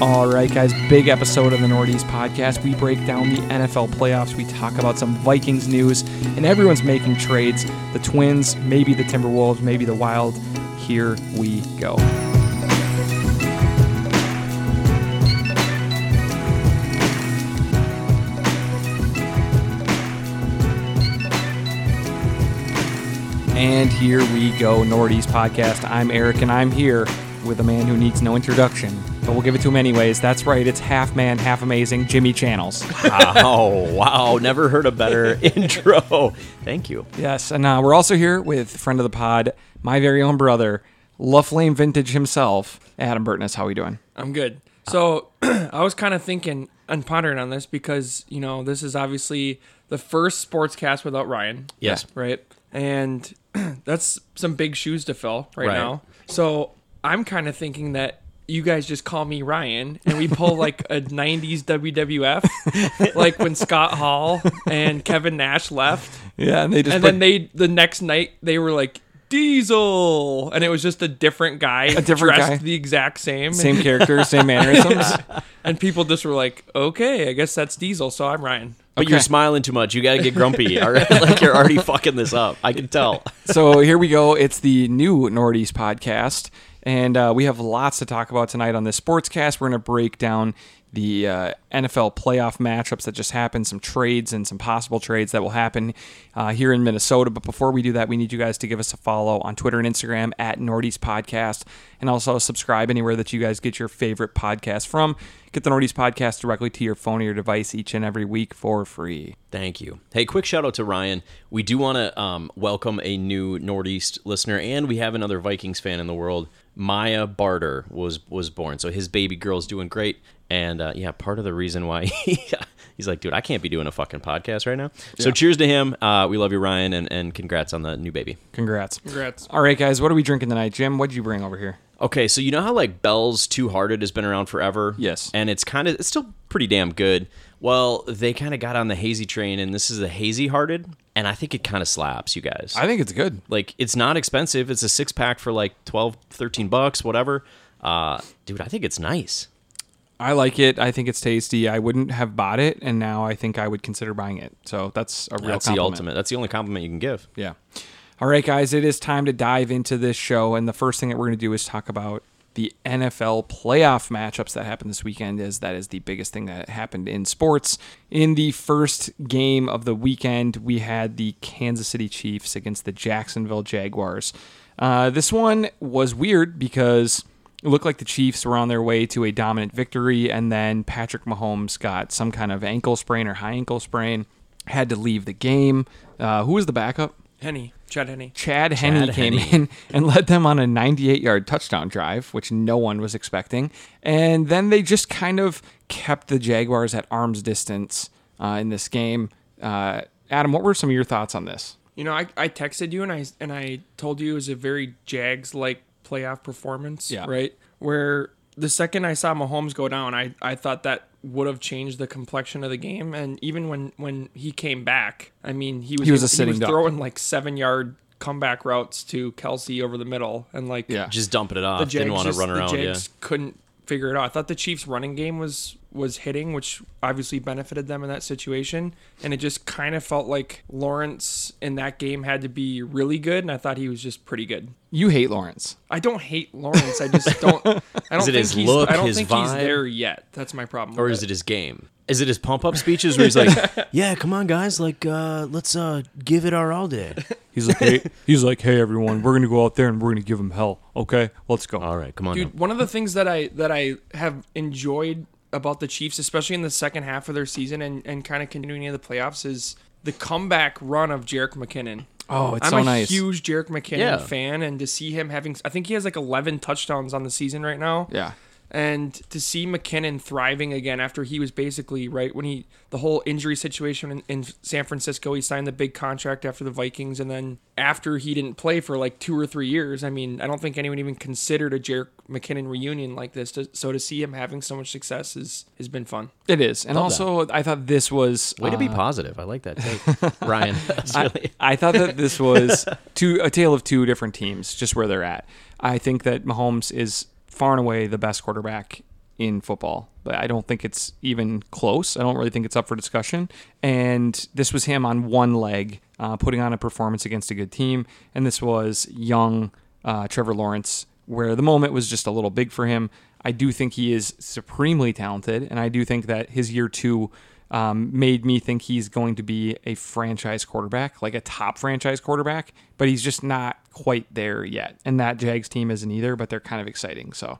All right, guys, big episode of the Northeast podcast. We break down the NFL playoffs. We talk about some Vikings news, and everyone's making trades. The Twins, maybe the Timberwolves, maybe the Wild. Here we go. And here we go, Northeast podcast. I'm Eric, and I'm here with a man who needs no introduction, but we'll give it to him anyways. That's right, it's half man, half amazing, Jimmy Channels. oh, wow. Never heard a better intro. Thank you. yes, and uh, we're also here with friend of the pod, my very own brother, La Flame Vintage himself, Adam Burtness. How are we doing? I'm good. So I was kind of thinking and pondering on this because you know this is obviously the first sportscast without Ryan, Yes. right? And that's some big shoes to fill right, Right. now. So I'm kind of thinking that you guys just call me Ryan and we pull like a 90s WWF, like when Scott Hall and Kevin Nash left, Yeah, and they just and then they the next night they were like. Diesel, and it was just a different guy, a different dressed guy. the exact same, same character, same mannerisms. and people just were like, "Okay, I guess that's Diesel." So I'm Ryan. But Okay. you're smiling too much. You got to get grumpy. All right? like you're already fucking this up. I can tell. so here we go. It's the new Northeast podcast, and uh, we have lots to talk about tonight on this sportscast. We're going to break down the uh, NFL playoff matchups that just happened, some trades and some possible trades that will happen uh, here in Minnesota. But before we do that, we need you guys to give us a follow on Twitter and Instagram at Northeast Podcast, and also subscribe anywhere that you guys get your favorite podcast from. Get the Northeast Podcast directly to your phone or your device each and every week for free. Thank you. Hey, quick shout out to Ryan. We do want to um, welcome a new Northeast listener, and we have another Vikings fan in the world. Maya Barter was was born, so his baby girl's doing great. And uh, yeah, part of the reason why he, he's like, dude, I can't be doing a fucking podcast right now. So cheers to him. Uh, we love you, Ryan, and, and congrats on the new baby. Congrats. Congrats. All right, guys, what are we drinking tonight? Jim, what did you bring over here? Okay, so you know how like Bell's Two Hearted has been around forever? Yes. And it's kind of it's still pretty damn good. Well, they kind of got on the hazy train and this is a hazy hearted and I think it kind of slaps you guys. I think it's good. like it's not expensive. It's a six pack for like 12 13 bucks, whatever. Uh dude, I think it's nice. I like it. I think it's tasty. I wouldn't have bought it, and now I think I would consider buying it. So that's a real That's the ultimate. That's the only compliment you can give. Yeah. All right, guys, it is time to dive into this show, and the first thing that we're going to do is talk about the NFL playoff matchups that happened this weekend. Is that is the biggest thing that happened in sports. In the first game of the weekend, we had the Kansas City Chiefs against the Jacksonville Jaguars. Uh, this one was weird because it looked like the Chiefs were on their way to a dominant victory, and then Patrick Mahomes got some kind of ankle sprain or high ankle sprain, had to leave the game. Uh, who was the backup? Henne, Chad Henne. Chad Henne came Henne. in and led them on a 98 yard touchdown drive, which no one was expecting. And then they just kind of kept the Jaguars at arm's distance uh, in this game. Uh, Adam, what were some of your thoughts on this? You know, I, I texted you and I and I told you it was a very Jags like playoff performance. Yeah. Right. Where the second I saw Mahomes go down, I, I thought that would have changed the complexion of the game. And even when when he came back, I mean, he was He was a sitting duck. throwing like seven yard comeback routes to Kelce over the middle, and like Yeah. Just dumping it the off. Jags Didn't want to just- run the around, yeah. Jags couldn't figure it out. I thought the Chiefs' running game was was hitting, which obviously benefited them in that situation. And it just kind of felt like Lawrence in that game had to be really good, and I thought he was just pretty good. You hate Lawrence. I don't hate Lawrence. I just don't. I don't Is it think his he's. look, I don't his think he's vibe? there yet. That's my problem. Or is it his game? Is it his pump up speeches where he's like, "Yeah, come on, guys, like, uh, let's uh, give it our all day." He's like, hey, he's like, hey everyone, we're gonna go out there and we're gonna give him hell. Okay, let's go. All right, come on. now. Dude, one of the things that I that I have enjoyed about the Chiefs, especially in the second half of their season and, and kind of continuing into the playoffs, is the comeback run of Jerick McKinnon. Oh, it's I'm so a nice. huge Jerick McKinnon Yeah. fan, and to see him having, I think he has like 11 touchdowns on the season right now. Yeah. And to see McKinnon thriving again after he was basically right when he the whole injury situation in, in San Francisco, he signed the big contract after the Vikings, and then after he didn't play for like two or three years. I mean, I don't think anyone even considered a Jerick McKinnon reunion like this. To, so to see him having so much success is has been fun. It is, and also I thought this was Way to be uh, positive. I like that take, Ryan. That's really. I thought that this was two a tale of two different teams, just where they're at. I think that Mahomes is far and away the best quarterback in football. But I don't think it's even close. I don't really think it's up for discussion. And this was him on one leg, uh, putting on a performance against a good team. And this was young uh, Trevor Lawrence, where the moment was just a little big for him. I do think he is supremely talented, and I do think that his year two um, made me think he's going to be a franchise quarterback, like a top franchise quarterback, but he's just not quite there yet. And that Jags team isn't either, but they're kind of exciting. So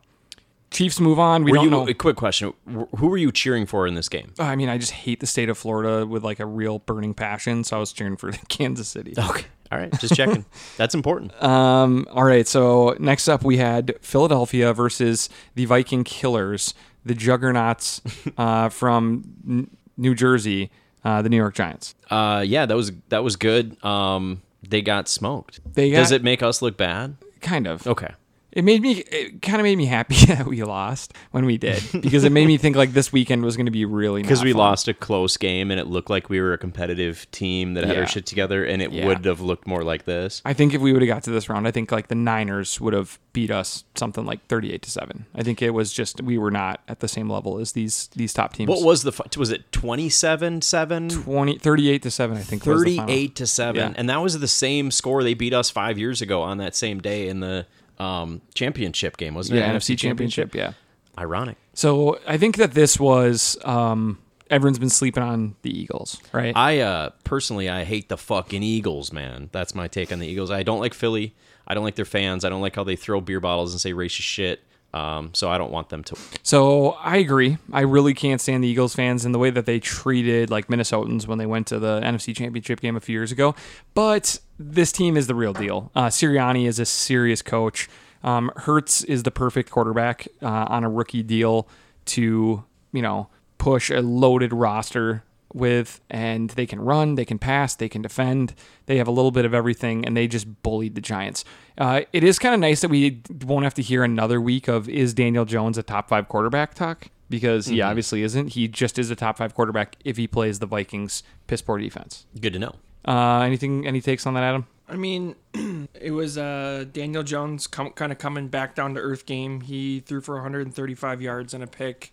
Chiefs move on. We Were don't you, know. a quick question. Who were you cheering for in this game? I mean, I just hate the state of Florida with like a real burning passion. So I was cheering for Kansas City. Okay. All right. Just checking. That's important. Um, all right. So next up, we had Philadelphia versus the Viking Killers, the juggernauts uh, from New Jersey, uh, the New York Giants. Uh, yeah, that was that was good. Um, they got smoked. They Does it make us look bad? Kind of. Okay. It made me. It kind of made me happy that we lost when we did because it made me think like this weekend was going to be really Because we fun. lost a close game and it looked like we were a competitive team that had Yeah. our shit together, and it Yeah. would have looked more like this. I think if we would have got to this round, I think like the Niners would have beat us something like thirty-eight to seven. I think it was just we were not at the same level as these these top teams. What was the was it 27-7? 20, 38 to seven? I think. was the final. 38 to 7 Yeah. and that was the same score they beat us 5 years ago on that same day in the um, championship game wasn't it? Yeah, NFC Championship. Yeah. ironic So I think that this was um, everyone's been sleeping on the Eagles, right? I uh personally I hate the fucking Eagles, man. That's my take on the Eagles. I don't like Philly. I don't like their fans. I don't like how they throw beer bottles and say racist shit. Um, so I don't want them to. So I agree. I really can't stand the Eagles fans and the way that they treated like Minnesotans when they went to the NFC Championship game a few years ago. But this team is the real deal. Uh, Sirianni is a serious coach. Um, Hurts is the perfect quarterback uh, on a rookie deal to you know push a loaded roster with, and they can run, they can pass, they can defend. They have a little bit of everything, and they just bullied the Giants. Uh, it is kind of nice that we won't have to hear another week of is Daniel Jones a top five quarterback talk because he obviously isn't. He just is a top five quarterback if he plays the Vikings piss poor defense. Good to know. Uh, anything? Any takes on that, Adam? I mean, it was uh, Daniel Jones com- kind of coming back down to earth game. He threw for 135 yards and a pick.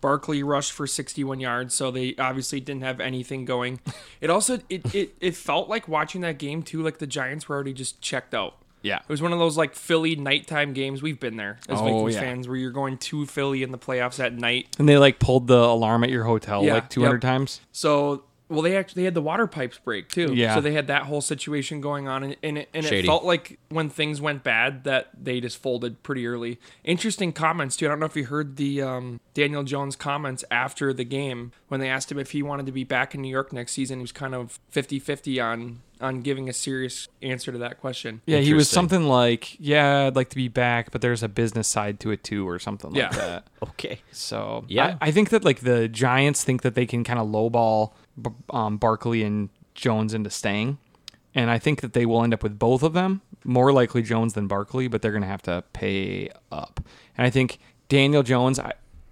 Barkley rushed for 61 yards, so they obviously didn't have anything going. It also it, it, it felt like watching that game too, like the Giants were already just checked out. Yeah. It was one of those like Philly nighttime games. We've been there as Oh, Vikings yeah. fans, where you're going to Philly in the playoffs at night. And they like pulled the alarm at your hotel Yeah, like 200 yep. times. So, well, they actually they had the water pipes break too. Yeah. So they had that whole situation going on, and and it, and it felt like when things went bad that they just folded pretty early. Interesting comments too. I don't know if you heard the um, Daniel Jones comments after the game when they asked him if he wanted to be back in New York next season. He was kind of 50-50 on on giving a serious answer to that question. Yeah, he was something like, "Yeah, I'd like to be back, but there's a business side to it too, or something Yeah. like that." Okay. So Yeah. I, I think that like the Giants think that they can kind of lowball B- um, Barkley and Jones into staying, and I think that they will end up with both of them. More likely Jones than Barkley, but they're going to have to pay up. And I think Daniel Jones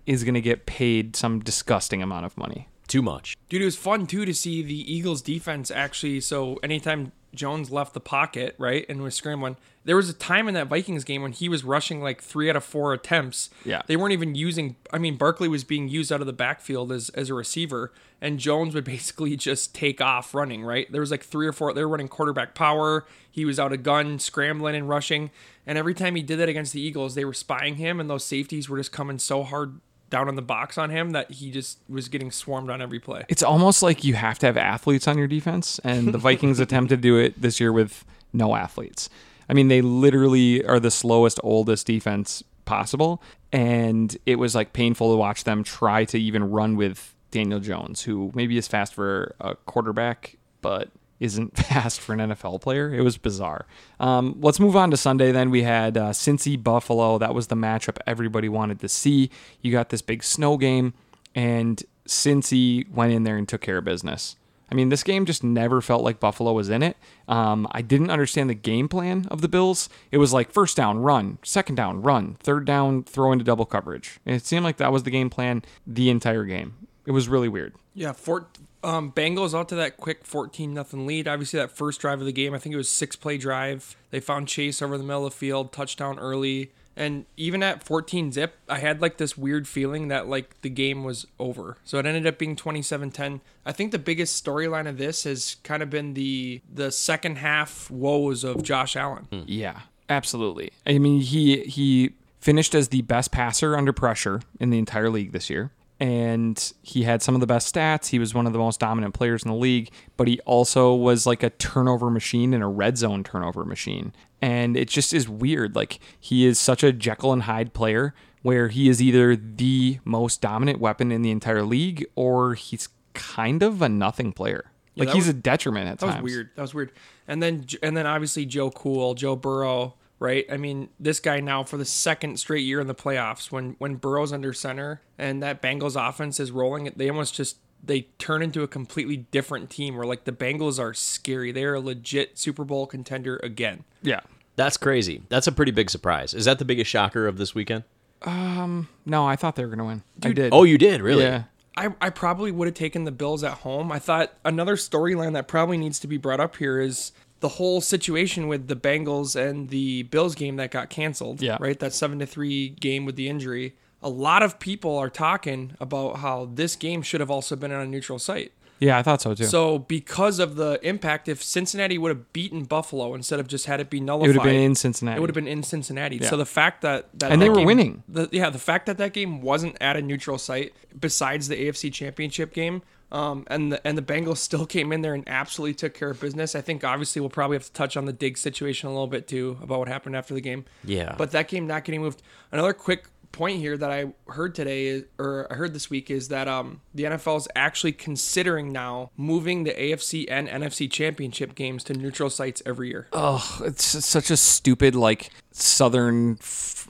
is going to get paid some disgusting amount of money. Too much. Dude, it was fun too to see the Eagles defense actually. So anytime Jones left the pocket, right, and was scrambling, there was a time in that Vikings game when he was rushing like three out of four attempts. Yeah. They weren't even using I mean, Barkley was being used out of the backfield as, as a receiver, and Jones would basically just take off running, right? There was like three or four they were running quarterback power. He was out of gun, scrambling and rushing. And every time he did that against the Eagles, they were spying him and those safeties were just coming so hard down on the box on him that he just was getting swarmed on every play. It's almost like you have to have athletes on your defense, and the Vikings attempt to do it this year with no athletes. I mean, they literally are the slowest, oldest defense possible, and it was like painful to watch them try to even run with Daniel Jones, who maybe is fast for a quarterback, but isn't fast for an NFL player. It was bizarre. Um, let's move on to Sunday. Then we had uh, Cincy Buffalo. That was the matchup everybody wanted to see. You got this big snow game, and Cincy went in there and took care of business. I mean, this game just never felt like Buffalo was in it. Um, I didn't understand the game plan of the Bills. It was like first down, run, second down, run, third down, throw into double coverage. And it seemed like that was the game plan the entire game. It was really weird. Yeah, Fort um, Bengals out to that quick fourteen nothing lead. Obviously, that first drive of the game, I think it was six play drive. They found Chase over the middle of the field, touchdown early, And even at 14 zip, I had like this weird feeling that like the game was over. So it ended up being 27-10. I think the biggest storyline of this has kind of been the the second half woes of Josh Allen. Yeah, absolutely. I mean, he he finished as the best passer under pressure in the entire league this year. And he had some of the best stats. He was one of the most dominant players in the league, but he also was like a turnover machine and a red zone turnover machine. And it just is weird. Like, he is such a Jekyll and Hyde player where he is either the most dominant weapon in the entire league or he's kind of a nothing player. Like, that he's was- a detriment at That times. was weird. That was weird. And then and then obviously Joe Cool, Joe Burrow, right? I mean, this guy now for the second straight year in the playoffs when when Burrow's under center and that Bengals offense is rolling, they almost just they turn into a completely different team where like the Bengals are scary. They're a legit Super Bowl contender again. Yeah. That's crazy. That's a pretty big surprise. Is that the biggest shocker of this weekend? Um, No, I thought they were going to win. I did. Oh, you did really? yeah. I, I probably would have taken the Bills at home. I thought another storyline that probably needs to be brought up here is the whole situation with the Bengals and the Bills game that got canceled. Yeah. Right? That seven to three game with the injury. A lot of people are talking about how this game should have also been on a neutral site. Yeah, I thought so too. So because of the impact, if Cincinnati would have beaten Buffalo instead of just had it be nullified, it would have been in Cincinnati. it would have been in Cincinnati. Yeah. So the fact that, that And they were game- winning. The, yeah, the fact that that game wasn't at a neutral site, besides the AFC Championship game, um, and the and the Bengals still came in there and absolutely took care of business. I think obviously we'll probably have to touch on the dig situation a little bit too about what happened after the game. Yeah. But that game not getting moved. Another quick point here that I heard today is, or I heard this week is that um the NFL is actually considering now moving the AFC and NFC championship games to neutral sites every year. Oh, it's such a stupid like southern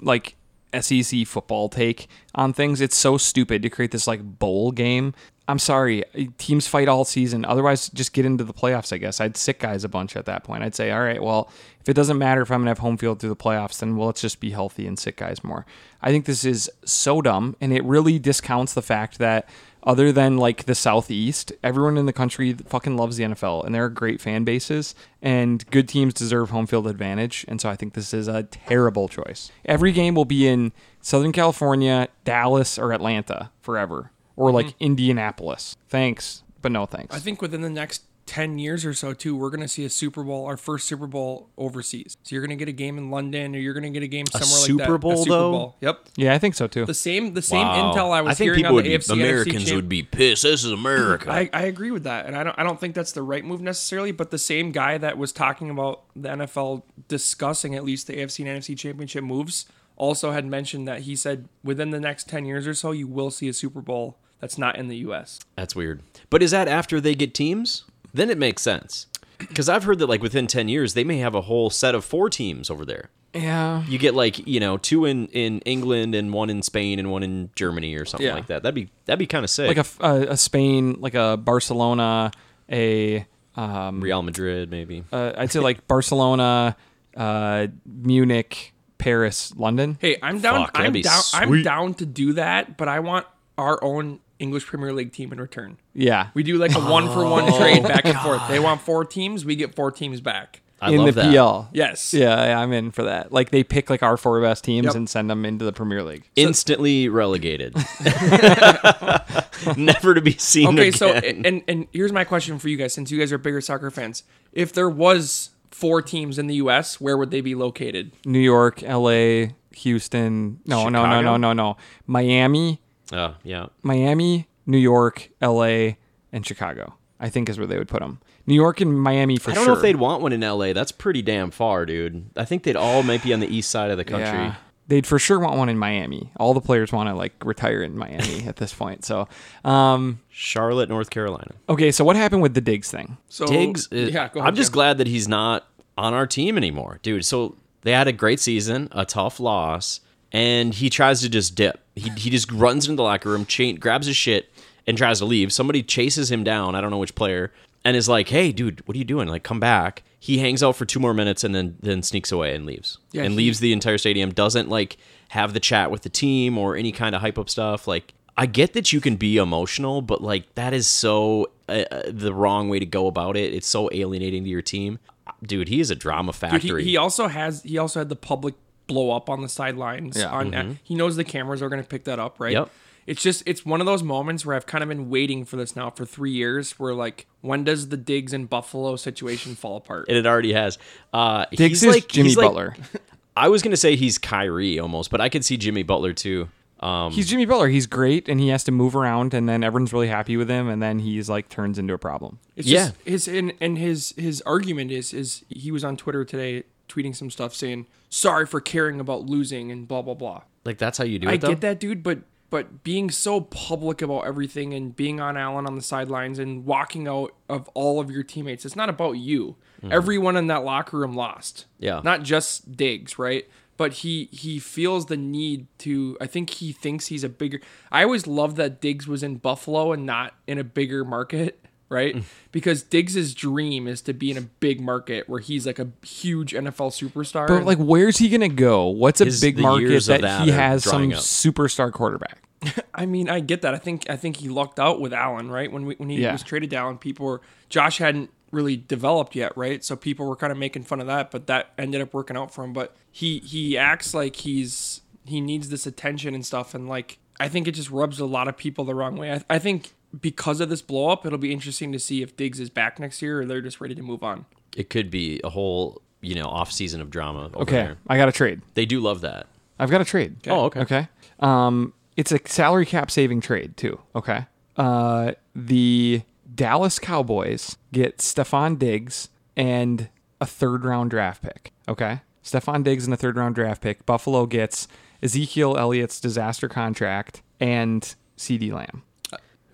like SEC football take on things. It's so stupid to create this like bowl game. I'm sorry, teams fight all season. Otherwise, just get into the playoffs. I guess I'd sick guys a bunch at that point. I'd say, all right, well, if it doesn't matter if I'm gonna have home field through the playoffs, then well, let's just be healthy and sick guys more. I think this is so dumb, and it really discounts the fact that other than like the southeast everyone in the country fucking loves the nfl and there are great fan bases and good teams deserve home field advantage and so i think this is a terrible choice every game will be in southern california dallas or atlanta forever or like mm-hmm. indianapolis thanks but no thanks I think within the next 10 years or so too we're going to see a super bowl our first super bowl overseas so you're going to get a game in london or you're going to get a game somewhere like Super that Bowl, a super though? bowl yep yeah i think so too the same the same Wow. intel i was I think hearing people on the be, afc Americans NFC champ- would be pissed. This is America. I, I agree with that, and I don't I don't think that's the right move necessarily. But the same guy that was talking about the NFL discussing at least the AFC and NFC championship moves also had mentioned that he said within the next ten years or so you will see a Super Bowl that's not in the U.S. That's weird. But is that after they get teams? Then it makes sense. Because I've heard that like within ten years they may have a whole set of four teams over there. yeah You get like you know two in in England and one in Spain and one in Germany or something Yeah. like that. That'd be that'd be kind of sick. like a, a, a spain like a barcelona a um, Real Madrid maybe. uh, i'd say like barcelona uh, munich paris london Hey, I'm down. Fuck, that'd I'm be down. I'm sweet. down to do that, but I want our own English Premier League team in return. yeah We do like a one for one trade back and forth. They want four teams, we get four teams back. I in love the that. PL. Yes. Yeah, yeah, I'm in for that. Like they pick like our four best teams Yep. and send them into the Premier League. Instantly relegated. Never to be seen Okay, again. so and and here's my question for you guys, since you guys are bigger soccer fans. If there was four teams in the U.S., where would they be located? New York, L.A., Houston. No, no, no, Chicago? no, no, no. Miami, oh yeah. Miami, New York, L.A., and Chicago. I think is where they would put them. New York and Miami for sure. I don't sure. know if they'd want one in LA. That's pretty damn far, dude. I think they'd all might be on the east side of the country. Yeah. They'd for sure want one in Miami. All the players want to like retire in Miami at this point. So, um, Charlotte, North Carolina. okay. So what happened with the Diggs thing? So Diggs, is, yeah, go ahead. I'm just Jim. glad that he's not on our team anymore, dude. So they had a great season, a tough loss, and he tries to just dip. He, he just runs into the locker room, chain, grabs his shit, and tries to leave. Somebody chases him down. I don't know which player, and is like, "Hey, dude, what are you doing? Like, come back." He hangs out for two more minutes and then then sneaks away and leaves. Yeah, and he- leaves the entire stadium. Doesn't like have the chat with the team or any kind of hype up stuff. Like, I get that you can be emotional, but like that is so uh, uh, the wrong way to go about it. It's so alienating to your team. Dude, he is a drama Dude, factory. he, he also has he also had the public blow up on the sidelines. Yeah. On he knows the cameras are going to pick that up, right? Yep. It's just it's one of those moments where I've kind of been waiting for this now for three years. Where like, when does the Diggs and Buffalo situation fall apart? And it already has. Uh, Diggs he's is like Jimmy he's like- Butler. I was gonna say he's Kyrie almost, but I could see Jimmy Butler too. Um, He's Jimmy Butler. He's great, and he has to move around, and then everyone's really happy with him, and then he's like turns into a problem. It's Yeah. just his and, and his his argument is is he was on Twitter today tweeting some stuff saying sorry for caring about losing and blah blah blah. like that's how you do it. I though? get that, dude, but but being so public about everything and being on Allen on the sidelines and walking out of all of your teammates, it's not about you. Mm-hmm. Everyone in that locker room lost. Yeah. Not just Diggs, right? But he he feels the need to I think he thinks he's a bigger I always loved that Diggs was in Buffalo and not in a bigger market. Right, mm. because Diggs's dream is to be in a big market where he's like a huge NFL superstar. But like, where's he gonna go? What's a His- big the market years that, that he are has some drying up. superstar quarterback? I mean, I get that. I think I think he lucked out with Allen, right? When we when he Yeah. was traded to Allen, people were Josh hadn't really developed yet, right? So people were kind of making fun of that, but that ended up working out for him. But he he acts like he's he needs this attention and stuff, and like I think it just rubs a lot of people the wrong way. I, I think because of this blow up, it'll be interesting to see if Diggs is back next year or they're just ready to move on. It could be a whole you know off season of drama. Over Okay, there. I got a trade. they do love that. I've got a trade. Oh, okay. Okay. Um, it's a salary cap saving trade too. Okay. Uh, the Dallas Cowboys get Stefon Diggs and a third round draft pick. Okay. Stefon Diggs and a third round draft pick. Buffalo gets Ezekiel Elliott's disaster contract and CeeDee Lamb.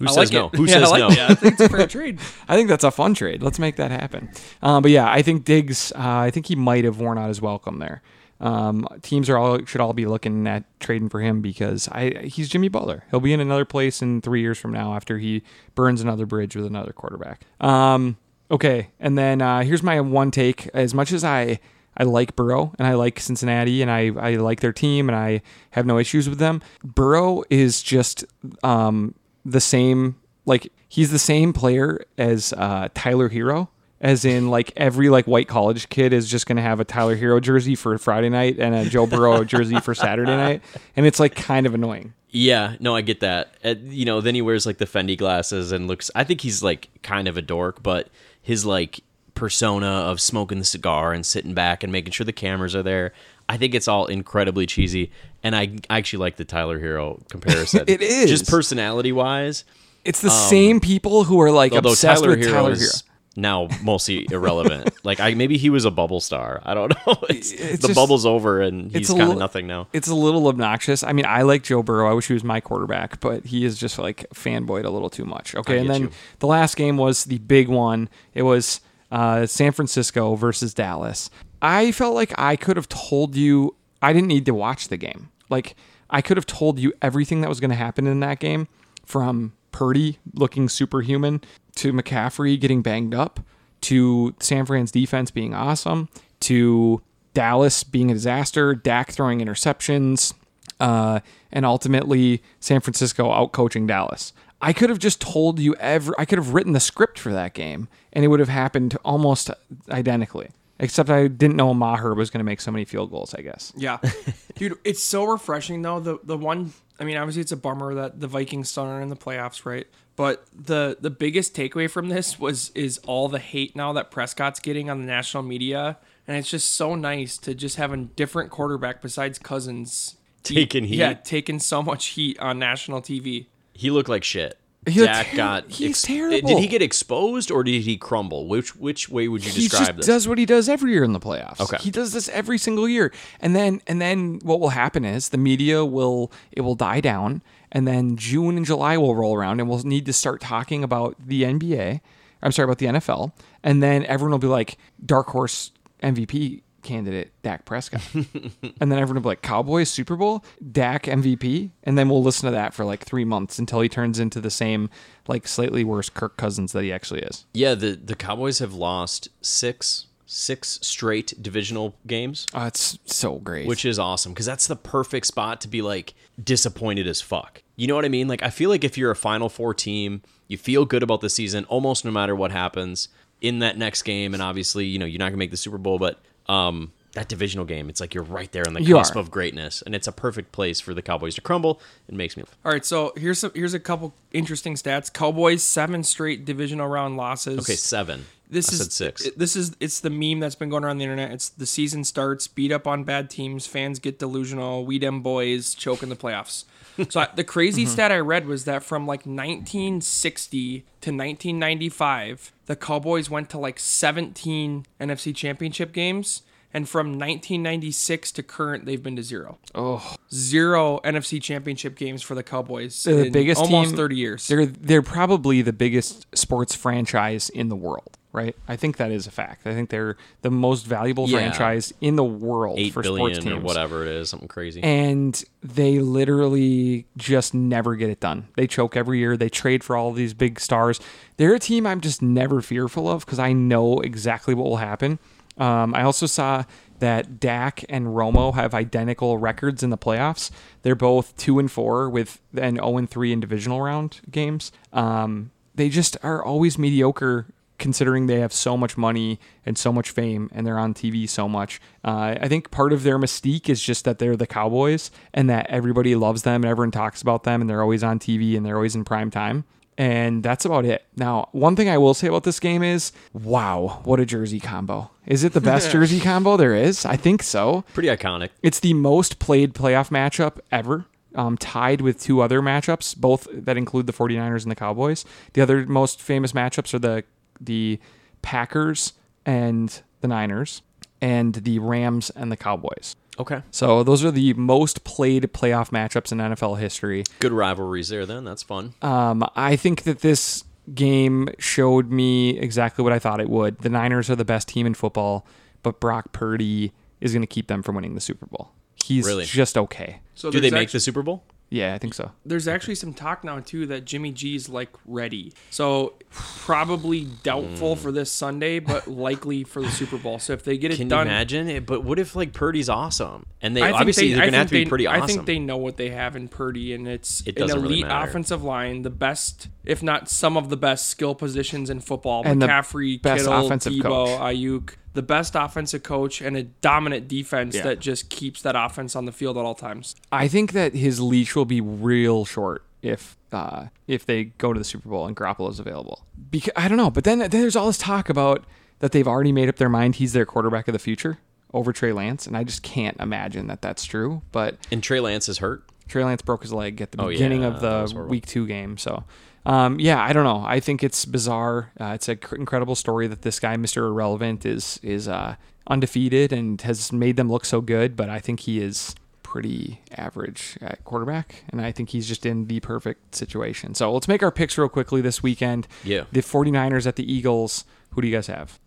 Who I says like no? it. Who Yeah, I says like no? that. I think it's a fair trade. I think that's a fun trade. Let's make that happen. Uh, but yeah, I think Diggs. Uh, I think he might have worn out his welcome there. Um, teams are all should all be looking at trading for him because I he's Jimmy Butler. He'll be in another place in three years from now after he burns another bridge with another quarterback. Um, okay, and then uh, here's my one take. As much as I I like Burrow and I like Cincinnati and I, I like their team and I have no issues with them. Burrow is just um, the same like he's the same player as uh, Tyler Herro. As in, like every like white college kid is just gonna have a Tyler Herro jersey for Friday night and a Joe Burrow jersey for Saturday night, and it's like kind of annoying. Yeah, no, I get that. Uh, you know, then he wears like the Fendi glasses and looks. I think he's like kind of a dork, but his like persona of smoking the cigar and sitting back and making sure the cameras are there. I think it's all incredibly cheesy, and I I actually like the Tyler Herro comparison. It is. just personality wise. It's the same people who are like Although obsessed Tyler with Herro Tyler is Herro. now mostly irrelevant. like I maybe he was a bubble star. I don't know. It's, It's the just- bubble's over and he's kind of nothing now. It's a little obnoxious. I mean, I like Joe Burrow. I wish he was my quarterback, but he is just like fanboyed a little too much. Okay, and then you. the last game was the big one. It was uh, San Francisco versus Dallas. I felt like I could have told you. I didn't need to watch the game. Like I could have told you everything that was going to happen in that game, from Purdy looking superhuman to McCaffrey getting banged up to San Fran's defense being awesome to Dallas being a disaster, Dak throwing interceptions, uh, and ultimately San Francisco outcoaching Dallas. I could have just told you every. I could have written the script for that game, and it would have happened almost identically. Except I didn't know Maher was going to make so many field goals. I guess. Yeah, dude, it's so refreshing though. The the one, I mean, obviously it's a bummer that the Vikings still aren't in the playoffs, right? But the the biggest takeaway from this was is all the hate now that Prescott's getting on the national media, and it's just so nice to just have a different quarterback besides Cousins Taking heat. Yeah, taking so much heat on national TV. He looked like shit. He Dak ter- got. he's Did terrible. Did he get exposed or did he crumble? Which which way would you he describe just this? does what he does every year in the playoffs. Okay. he does this every single year, and then and then what will happen is the media will it will die down, and then June and July will roll around, and we'll need to start talking about the NBA. I'm sorry about the NFL, and then everyone will be like dark horse MVP candidate Dak Prescott, and then everyone will be like Cowboys Super Bowl Dak MVP, and then we'll listen to that for like three months until he turns into the same like slightly worse Kirk Cousins that he actually is. yeah, the the Cowboys have lost six six straight divisional games, Oh, it's so great. which is awesome because that's the perfect spot to be like disappointed as fuck. You know what I mean? Like I feel like if you're a Final Four team, you feel good about the season almost no matter what happens in that next game, and obviously you know you're not gonna make the Super Bowl, but um, that divisional game, it's like you're right there on the You cusp are. of greatness, and it's a perfect place for the Cowboys to crumble. It makes me. All right, so here's some, here's a couple interesting stats. Cowboys seven straight divisional round losses. Okay, seven. this I is said six. This is it's the meme that's been going around the internet. It's the season starts, beat up on bad teams, fans get delusional, we dem boys choke in the playoffs. So I, the crazy Mm-hmm. stat I read was that from like 1960 to 1995, the Cowboys went to like 17 NFC Championship games. And from 1996 to current, they've been to zero. Oh, Zero NFC Championship games for the Cowboys. They're the in biggest almost team- 30 years. they're they're probably the biggest sports franchise in the world, right? I think that is a fact. I think they're the most valuable Yeah. franchise in the world Eight for sports billion or teams. whatever it is, something crazy. and they literally just never get it done. They choke every year. They trade for all of these big stars. They're a team I'm just never fearful of because I know exactly what will happen. Um, I also saw that Dak and Romo have identical records in the playoffs. They're both two and four with an zero and three in divisional round games. Um, they just are always mediocre considering they have so much money and so much fame and they're on TV so much. Uh, I think part of their mystique is just that they're the Cowboys and that everybody loves them and everyone talks about them and they're always on TV and they're always in prime time. And that's about it. Now, one thing I will say about this game is wow, what a jersey combo. Is it the best jersey combo there is? I think so. Pretty iconic. It's the most played playoff matchup ever, um, tied with two other matchups, both that include the 49ers and the Cowboys. The other most famous matchups are the the Packers and the Niners, and the Rams and the Cowboys. Okay. So those are the most played playoff matchups in NFL history. Good rivalries there. Then that's fun. Um, I think that this game showed me exactly what I thought it would. The Niners are the best team in football, but Brock Purdy is going to keep them from winning the Super Bowl. He's Really? just okay. so Do they there's make actu- the Super Bowl? Yeah, I think so. There's actually some talk now too that Jimmy G's like ready. So probably doubtful for this Sunday, but likely for the Super Bowl. So if they get it Can you imagine? It, but what if like Purdy's awesome and they I think obviously they, they're I gonna have think to be they- pretty awesome. I think they know what they have in Purdy, and it's It an doesn't really elite matter. offensive line, the best, if not some of the best skill positions in football. And the McCaffrey, best Kittle, offensive Deebo, coach. Aiyuk, the best offensive coach, and a dominant defense Yeah. that just keeps that offense on the field at all times. I think that his leash will be real short if uh, if they go to the Super Bowl and Garoppolo's available. Because I don't know, but then, then there's all this talk about that they've already made up their mind he's their quarterback of the future over Trey Lance, and I just can't imagine that that's true. But and Trey Lance is hurt. Trey Lance broke his leg at the Oh, beginning yeah, of the week two game. So, um, yeah, I don't know. I think it's bizarre. Uh, it's an incredible story that this guy, Mr. Irrelevant, is is uh, undefeated and has made them look so good. But I think he is pretty average at quarterback, and I think he's just in the perfect situation. So let's make our picks real quickly this weekend. Yeah. The 49ers at the Eagles. Who do you guys have?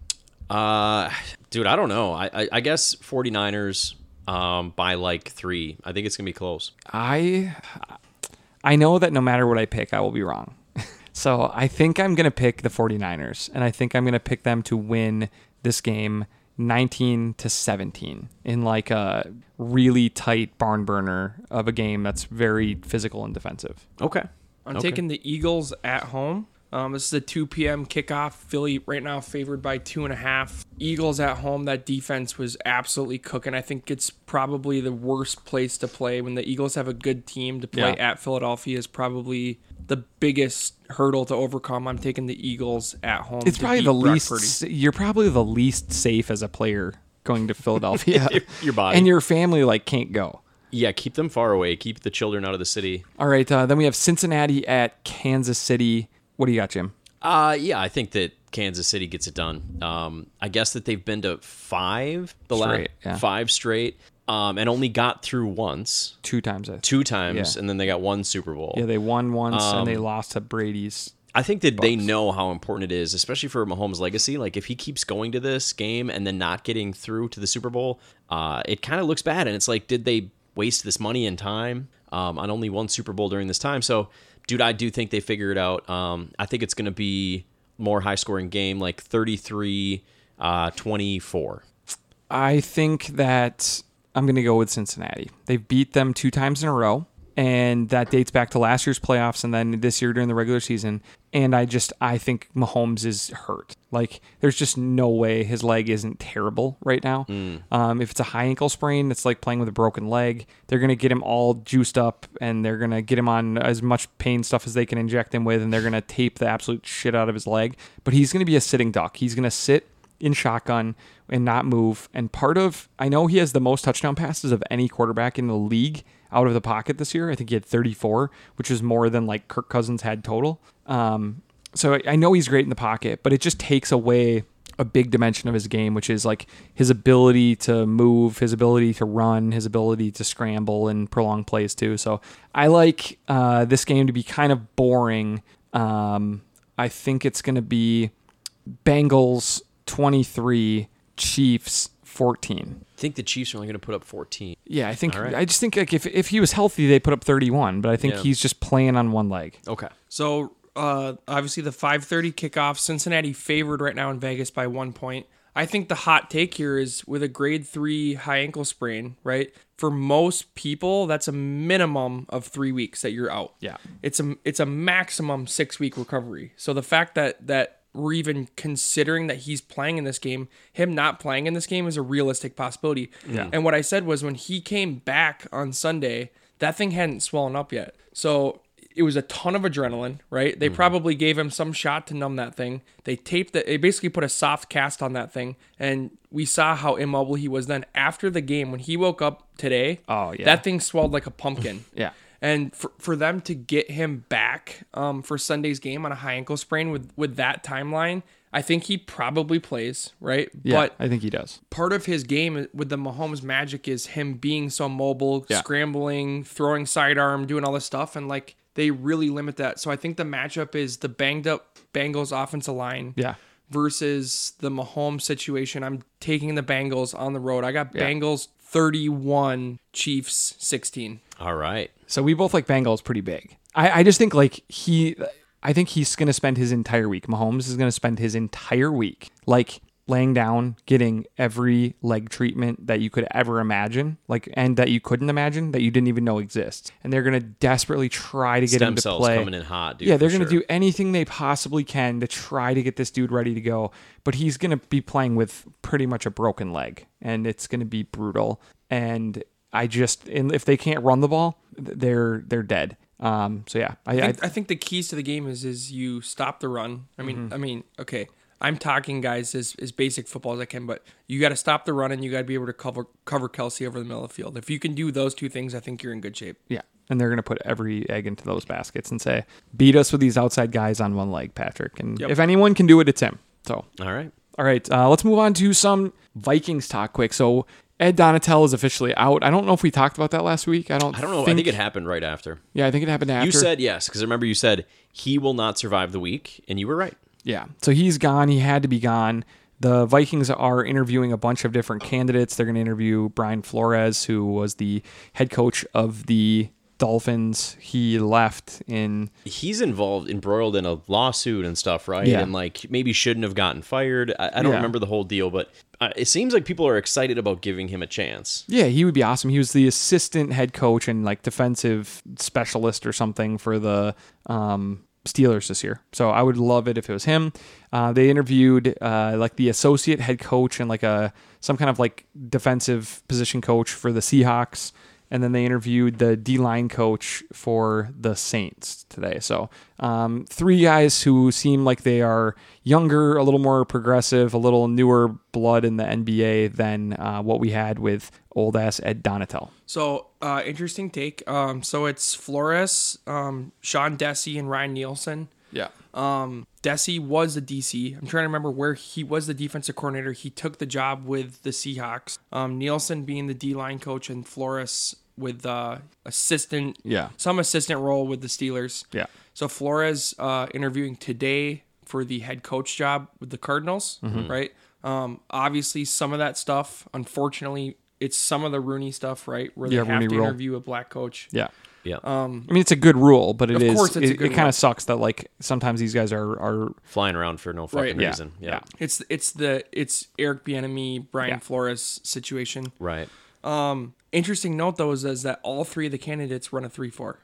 Uh, dude, I don't know. I I, I guess 49ers um by like three. I think it's gonna be close. I I know that no matter what I pick, I will be wrong. So I think I'm going to pick the 49ers, and I think I'm going to pick them to win this game 19 to 17 in like a really tight barn burner of a game that's very physical and defensive. Okay. I'm Okay. taking the Eagles at home. Um, this is a 2 p.m. kickoff. Philly right now favored by two and a half. Eagles at home. That defense was absolutely cooking. I think it's probably the worst place to play when the Eagles have a good team to play Yeah. at Philadelphia is probably the biggest hurdle to overcome. I'm taking the Eagles at home. It's to probably beat the Brock least Purdy. you're probably the least safe as a player going to Philadelphia. Your body. and your family like can't go. Yeah, keep them far away. Keep the children out of the city. All right, uh, then we have Cincinnati at Kansas City. What do you got, Jim? Uh, yeah, I think that Kansas City gets it done. Um, I guess that they've been to five the last yeah. five straight, um, and only got through once, Two times. I two times, Yeah. and then they got one Super Bowl. Yeah, they won once and Um, they lost to Brady's. I think that they know how important it is, especially for Mahomes' legacy. Like if he keeps going to this game and then not getting through to the Super Bowl, uh, it kind of looks bad. And it's like, did they waste this money and time um, on only one Super Bowl during this time? So, dude, I do think they figure it out. Um, I think it's going to be more high scoring game, like 33 uh, 24. I think that I'm going to go with Cincinnati. They've beat them two times in a row. and that dates back to last year's playoffs and then this year during the regular season. And I just I think Mahomes is hurt. Like there's just no way his leg isn't terrible right now. Um, if it's a high ankle sprain, it's like playing with a broken leg. They're gonna get him all juiced up and they're gonna get him on as much pain stuff as they can inject him with, and they're gonna tape the absolute shit out of his leg. But he's gonna be a sitting duck. He's gonna sit in shotgun and not move. And part of I know he has the most touchdown passes of any quarterback in the league out of the pocket this year. I think he had 34, which is more than like Kirk Cousins had total. Um, so I- know he's great in the pocket, but it just takes away a big dimension of his game, which is like his ability to move, his ability to run, his ability to scramble and prolong plays too. So I like uh, this game to be kind of boring. Um, I think it's going to be Bengals 23, Chiefs 14. I think the Chiefs are only going to put up 14. Yeah, I think All right. I just think like if if he was healthy, they put up 31, but I think Yeah. he's just playing on one leg. Okay. So uh, obviously the 5:30 kickoff. Cincinnati favored right now in Vegas by one point. I think the hot take here is with a grade three high ankle sprain, right? For most people, that's a minimum of three weeks that you're out. Yeah. it's a it's a maximum six week recovery. So the fact that that we're even considering that he's playing in this game, him not playing in this game is a realistic possibility. Yeah. And what I said was when he came back on Sunday, that thing hadn't swollen up yet. So it was a ton of adrenaline, right? They mm-hmm. probably gave him some shot to numb that thing. They taped it. They basically put a soft cast on that thing, and we saw how immobile he was. Then after the game, when he woke up today, Oh, yeah. that thing swelled like a pumpkin. Yeah. And for, for them to get him back um, for Sunday's game on a high ankle sprain with with that timeline, I think he probably plays, right? Yeah, But I think he does. part of his game with the Mahomes magic is him being so mobile, Yeah. scrambling, throwing sidearm, doing all this stuff, and like they really limit that. So I think the matchup is the banged up Bengals offensive line Yeah. versus the Mahomes situation. I'm taking the Bengals on the road. I got Yeah. Bengals 31, Chiefs 16. All right. So we both like Bengals pretty big. I, I just think like he, I think he's going to spend his entire week. Mahomes is going to spend his entire week like laying down, getting every leg treatment that you could ever imagine, like and that you couldn't imagine that you didn't even know exists. And they're going to desperately try to get him Stem to cells play. coming in hot, dude. yeah, they're going to sure. do anything they possibly can to try to get this dude ready to go. But he's going to be playing with pretty much a broken leg, and it's going to be brutal. And I just, and if they can't run the ball, they're they're dead. Um, so yeah, I, I I, think, I think the keys to the game is is you stop the run. I mean, Mm-hmm. I mean, okay. I'm talking guys as, as basic football as I can, but you got to stop the run and you got to be able to cover cover Kelce over the middle of the field. If you can do those two things, I think you're in good shape. yeah. And they're going to put every egg into those baskets and say, beat us with these outside guys on one leg, Patrick. And Yep. if anyone can do it, it's him. So All right. All right, uh, let's move on to some Vikings talk quick. So Ed Donatell is officially out. I don't know if we talked about that last week. I don't. I don't know. I think it happened right after. Yeah, I think it happened after. You said yes, because I remember you said he will not survive the week, and you were right. Yeah. So he's gone. He had to be gone. The Vikings are interviewing a bunch of different candidates. They're going to interview Brian Flores, who was the head coach of the Dolphins. He left in He's involved, embroiled in a lawsuit and stuff, right? Yeah. And like maybe shouldn't have gotten fired. I, I don't Yeah. remember the whole deal, but uh, it seems like people are excited about giving him a chance. Yeah, he would be awesome. He was the assistant head coach and like defensive specialist or something for the um, Steelers this year. So I would love it if it was him. Uh, they interviewed uh, like the associate head coach and like a some kind of like defensive position coach for the Seahawks. And then they interviewed the D line coach for the Saints today. So, um, three guys who seem like they are younger, a little more progressive, a little newer blood in the NBA than uh, what we had with old ass Ed Donatell. So, uh, interesting take. Um, so it's Flores, um, Sean Desai, and Ryan Nielsen. Yeah. Um, Desai was the DC. I'm trying to remember where he was the defensive coordinator. He took the job with the Seahawks. Um, Nielsen being the D line coach and Flores with uh, assistant, Yeah. some assistant role with the Steelers. Yeah. So Flores uh, interviewing today for the head coach job with the Cardinals, Mm-hmm. right? Um, obviously, some of that stuff, unfortunately, it's some of the Rooney stuff, right? Where they Yeah, have Rooney to rule. interview a black coach. Yeah. Yeah. I mean, it's a good rule, but it Of is. course it's it it kind of sucks that like sometimes these guys are are Flying around for no fucking Right. yeah reason. yeah. Yeah. It's it's the it's Eric Bieniemy, Brian Yeah. Flores situation. Right. Um, interesting note though is, is that all three of the candidates run a three four.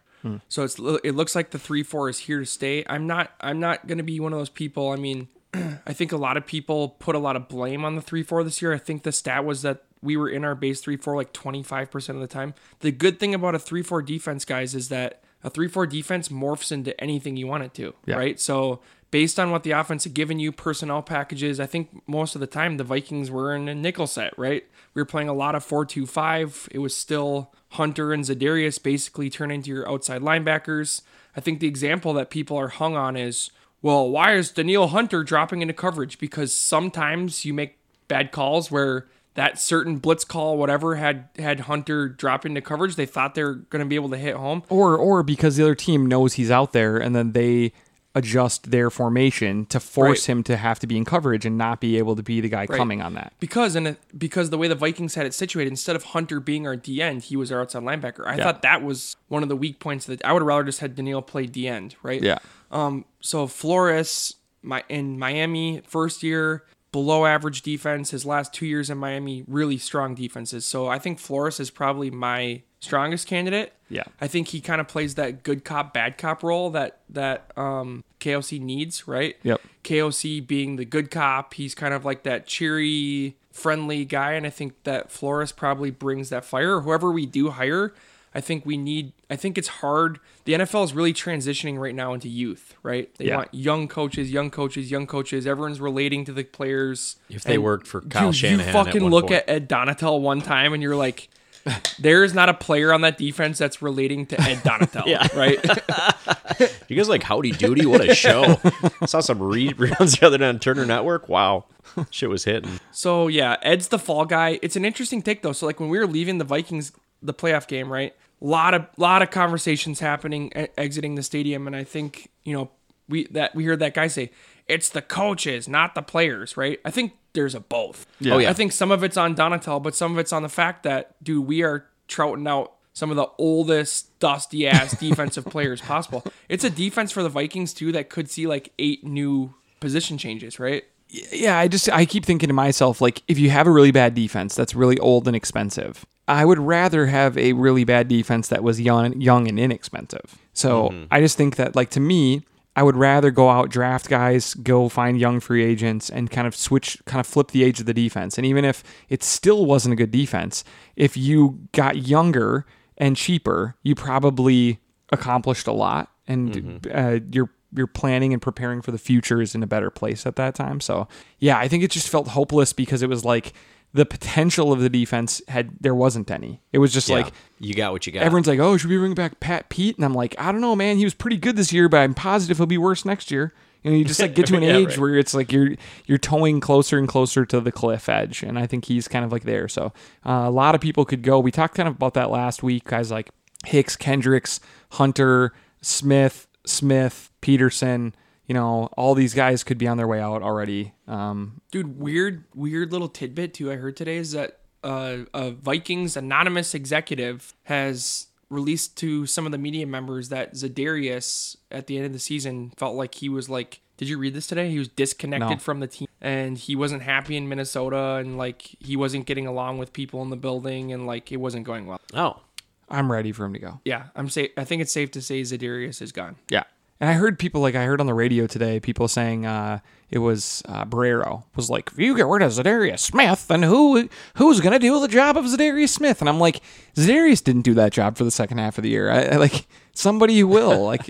So it's it looks like the three four is here to stay. I'm not I'm not gonna be one of those people. I mean, I think a lot of people put a lot of blame on the three four this year. I think the stat was that we were in our base three four like 25 percent of the time. The good thing about a three four defense, guys, is that a three four defense morphs into anything you want it to. Yeah. Right. So based on what the offense had given you, personnel packages, I think most of the time the Vikings were in a nickel set, right? We were playing a lot of 4 2 5. It was still Hunter and Zadarius basically turn into your outside linebackers. I think the example that people are hung on is, well, why is Danielle Hunter dropping into coverage? Because sometimes you make bad calls where that certain blitz call, whatever, had had Hunter drop into coverage. They thought they're going to be able to hit home. Or or because the other team knows he's out there and then they adjust their formation to force Right. him to have to be in coverage and not be able to be the guy coming on that. because and because the way the Vikings had it situated, instead of Hunter being our D end, he was our outside linebacker. I thought that was one of the weak points that I would rather just had Danielle play D end, right? Yeah. Um. So Flores, my in Miami, first year below average defense. His last two years in Miami, really strong defenses. So I think Flores is probably my strongest candidate. Yeah. I think he kind of plays that good cop, bad cop role that that um, KOC needs, right? Yep. KOC being the good cop, he's kind of like that cheery, friendly guy, and I think that Flores probably brings that fire. Whoever we do hire, I think we need. I think it's hard. The NFL is really transitioning right now into youth, right? They Yeah. want young coaches, young coaches, young coaches. Everyone's relating to the players. If they And worked for Kyle you, Shanahan you at fucking one look point. at Ed Donatell one time, and you're like. There is not a player on that defense that's relating to Ed Donatell, Yeah. right? You guys like Howdy Doody? What a show! I Saw some reruns the other day on Turner Network. Wow, shit was hitting. So yeah, Ed's the fall guy. It's an interesting take though. So like when we were leaving the Vikings, the playoff game, right? A lot of lot of conversations happening exiting the stadium, and I think you know we that we heard that guy say it's the coaches, not the players, right? I think there's a both. Oh, yeah. I think some of it's on Donatell, but some of it's on the fact that dude, we are trouting out some of the oldest, dusty ass defensive players possible. It's a defense for the Vikings too that could see like eight new position changes, right? yeah, I just I keep thinking to myself like if you have a really bad defense that's really old and expensive, I would rather have a really bad defense that was young, young and inexpensive. So I just think that like to me, I would rather go out draft guys, go find young free agents, and kind of switch, kind of flip the age of the defense. And even if it still wasn't a good defense, if you got younger and cheaper, you probably accomplished a lot, and uh, you're you're planning and preparing for the future is in a better place at that time. So yeah, I think it just felt hopeless because it was like the potential of the defense had there wasn't any. It was just Yeah, like you got what you got. everyone's like, "Oh, should we bring back Pat Pete?" And I'm like, "I don't know, man. He was pretty good this year, but I'm positive he'll be worse next year." You know, you just like get to an Yeah, age right. where it's like you're you're towing closer and closer to the cliff edge, and I think he's kind of like there. So uh, a lot of people could go. We talked kind of about that last week, guys like Hicks, Kendricks, Hunter, Smith, Smith, Peterson. You know, all these guys could be on their way out already. Um, Dude, weird, weird little tidbit too. I heard today is that uh, a Vikings anonymous executive has released to some of the media members that Zadarius at the end of the season felt like he was like. Did you read this today? He was disconnected No. from the team and he wasn't happy in Minnesota and like he wasn't getting along with people in the building and like it wasn't going well. oh, I'm ready for him to go. Yeah, I'm say I think it's safe to say Zadarius is gone. Yeah. And I heard people like I heard on the radio today, people saying uh, it was uh, Barrero was like, if you get rid of Zadarius Smith, then who who's gonna do the job of Zadarius Smith? And I'm like, Zadarius didn't do that job for the second half of the year. I, I like somebody who will, like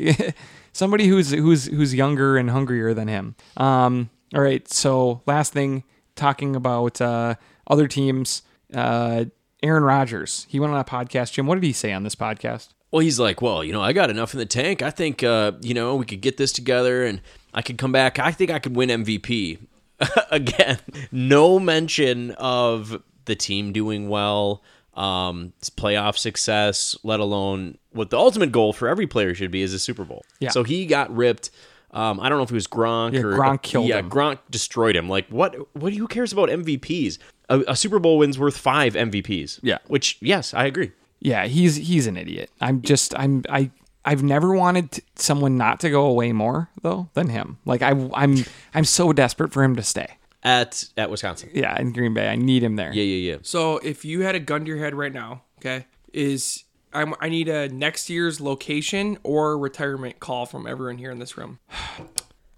somebody who's who's who's younger and hungrier than him. Um, all right. So last thing, talking about uh, other teams. Uh, Aaron Rodgers, he went on a podcast. Jim, what did he say on this podcast? Well, he's like, well, you know, I got enough in the tank. I think, uh, you know, we could get this together and I could come back. I think I could win MVP. Again, no mention of the team doing well, um, it's playoff success, let alone what the ultimate goal for every player should be is a Super Bowl. Yeah. So he got ripped. Um, I don't know if it was Gronk Yeah, or Gronk killed yeah, him. Gronk destroyed him. Like, what? What? Who cares about MVPs? A, a Super Bowl win's worth five MVPs. Yeah. Which, yes, I agree. Yeah, he's he's an idiot. I'm just I'm I I've never wanted t- someone not to go away more though than him. Like I I'm I'm so desperate for him to stay. At at Wisconsin. Yeah, in Green Bay, I need him there. Yeah, yeah, yeah. So if you had a gun to your head right now, Okay, is I'm, I need a next year's location or retirement call from everyone here in this room.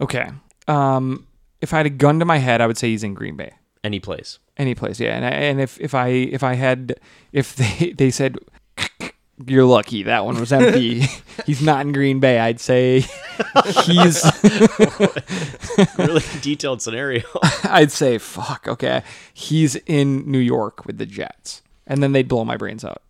Okay. Um, if I had a gun to my head, I would say he's in Green Bay. Any place. Any place, yeah. And I, and if if I if I had if they they said you're lucky that one was empty, he's not in Green Bay. I'd say he's. Really detailed scenario. I'd say fuck. Okay, he's in New York with the Jets, and then they'd blow my brains out.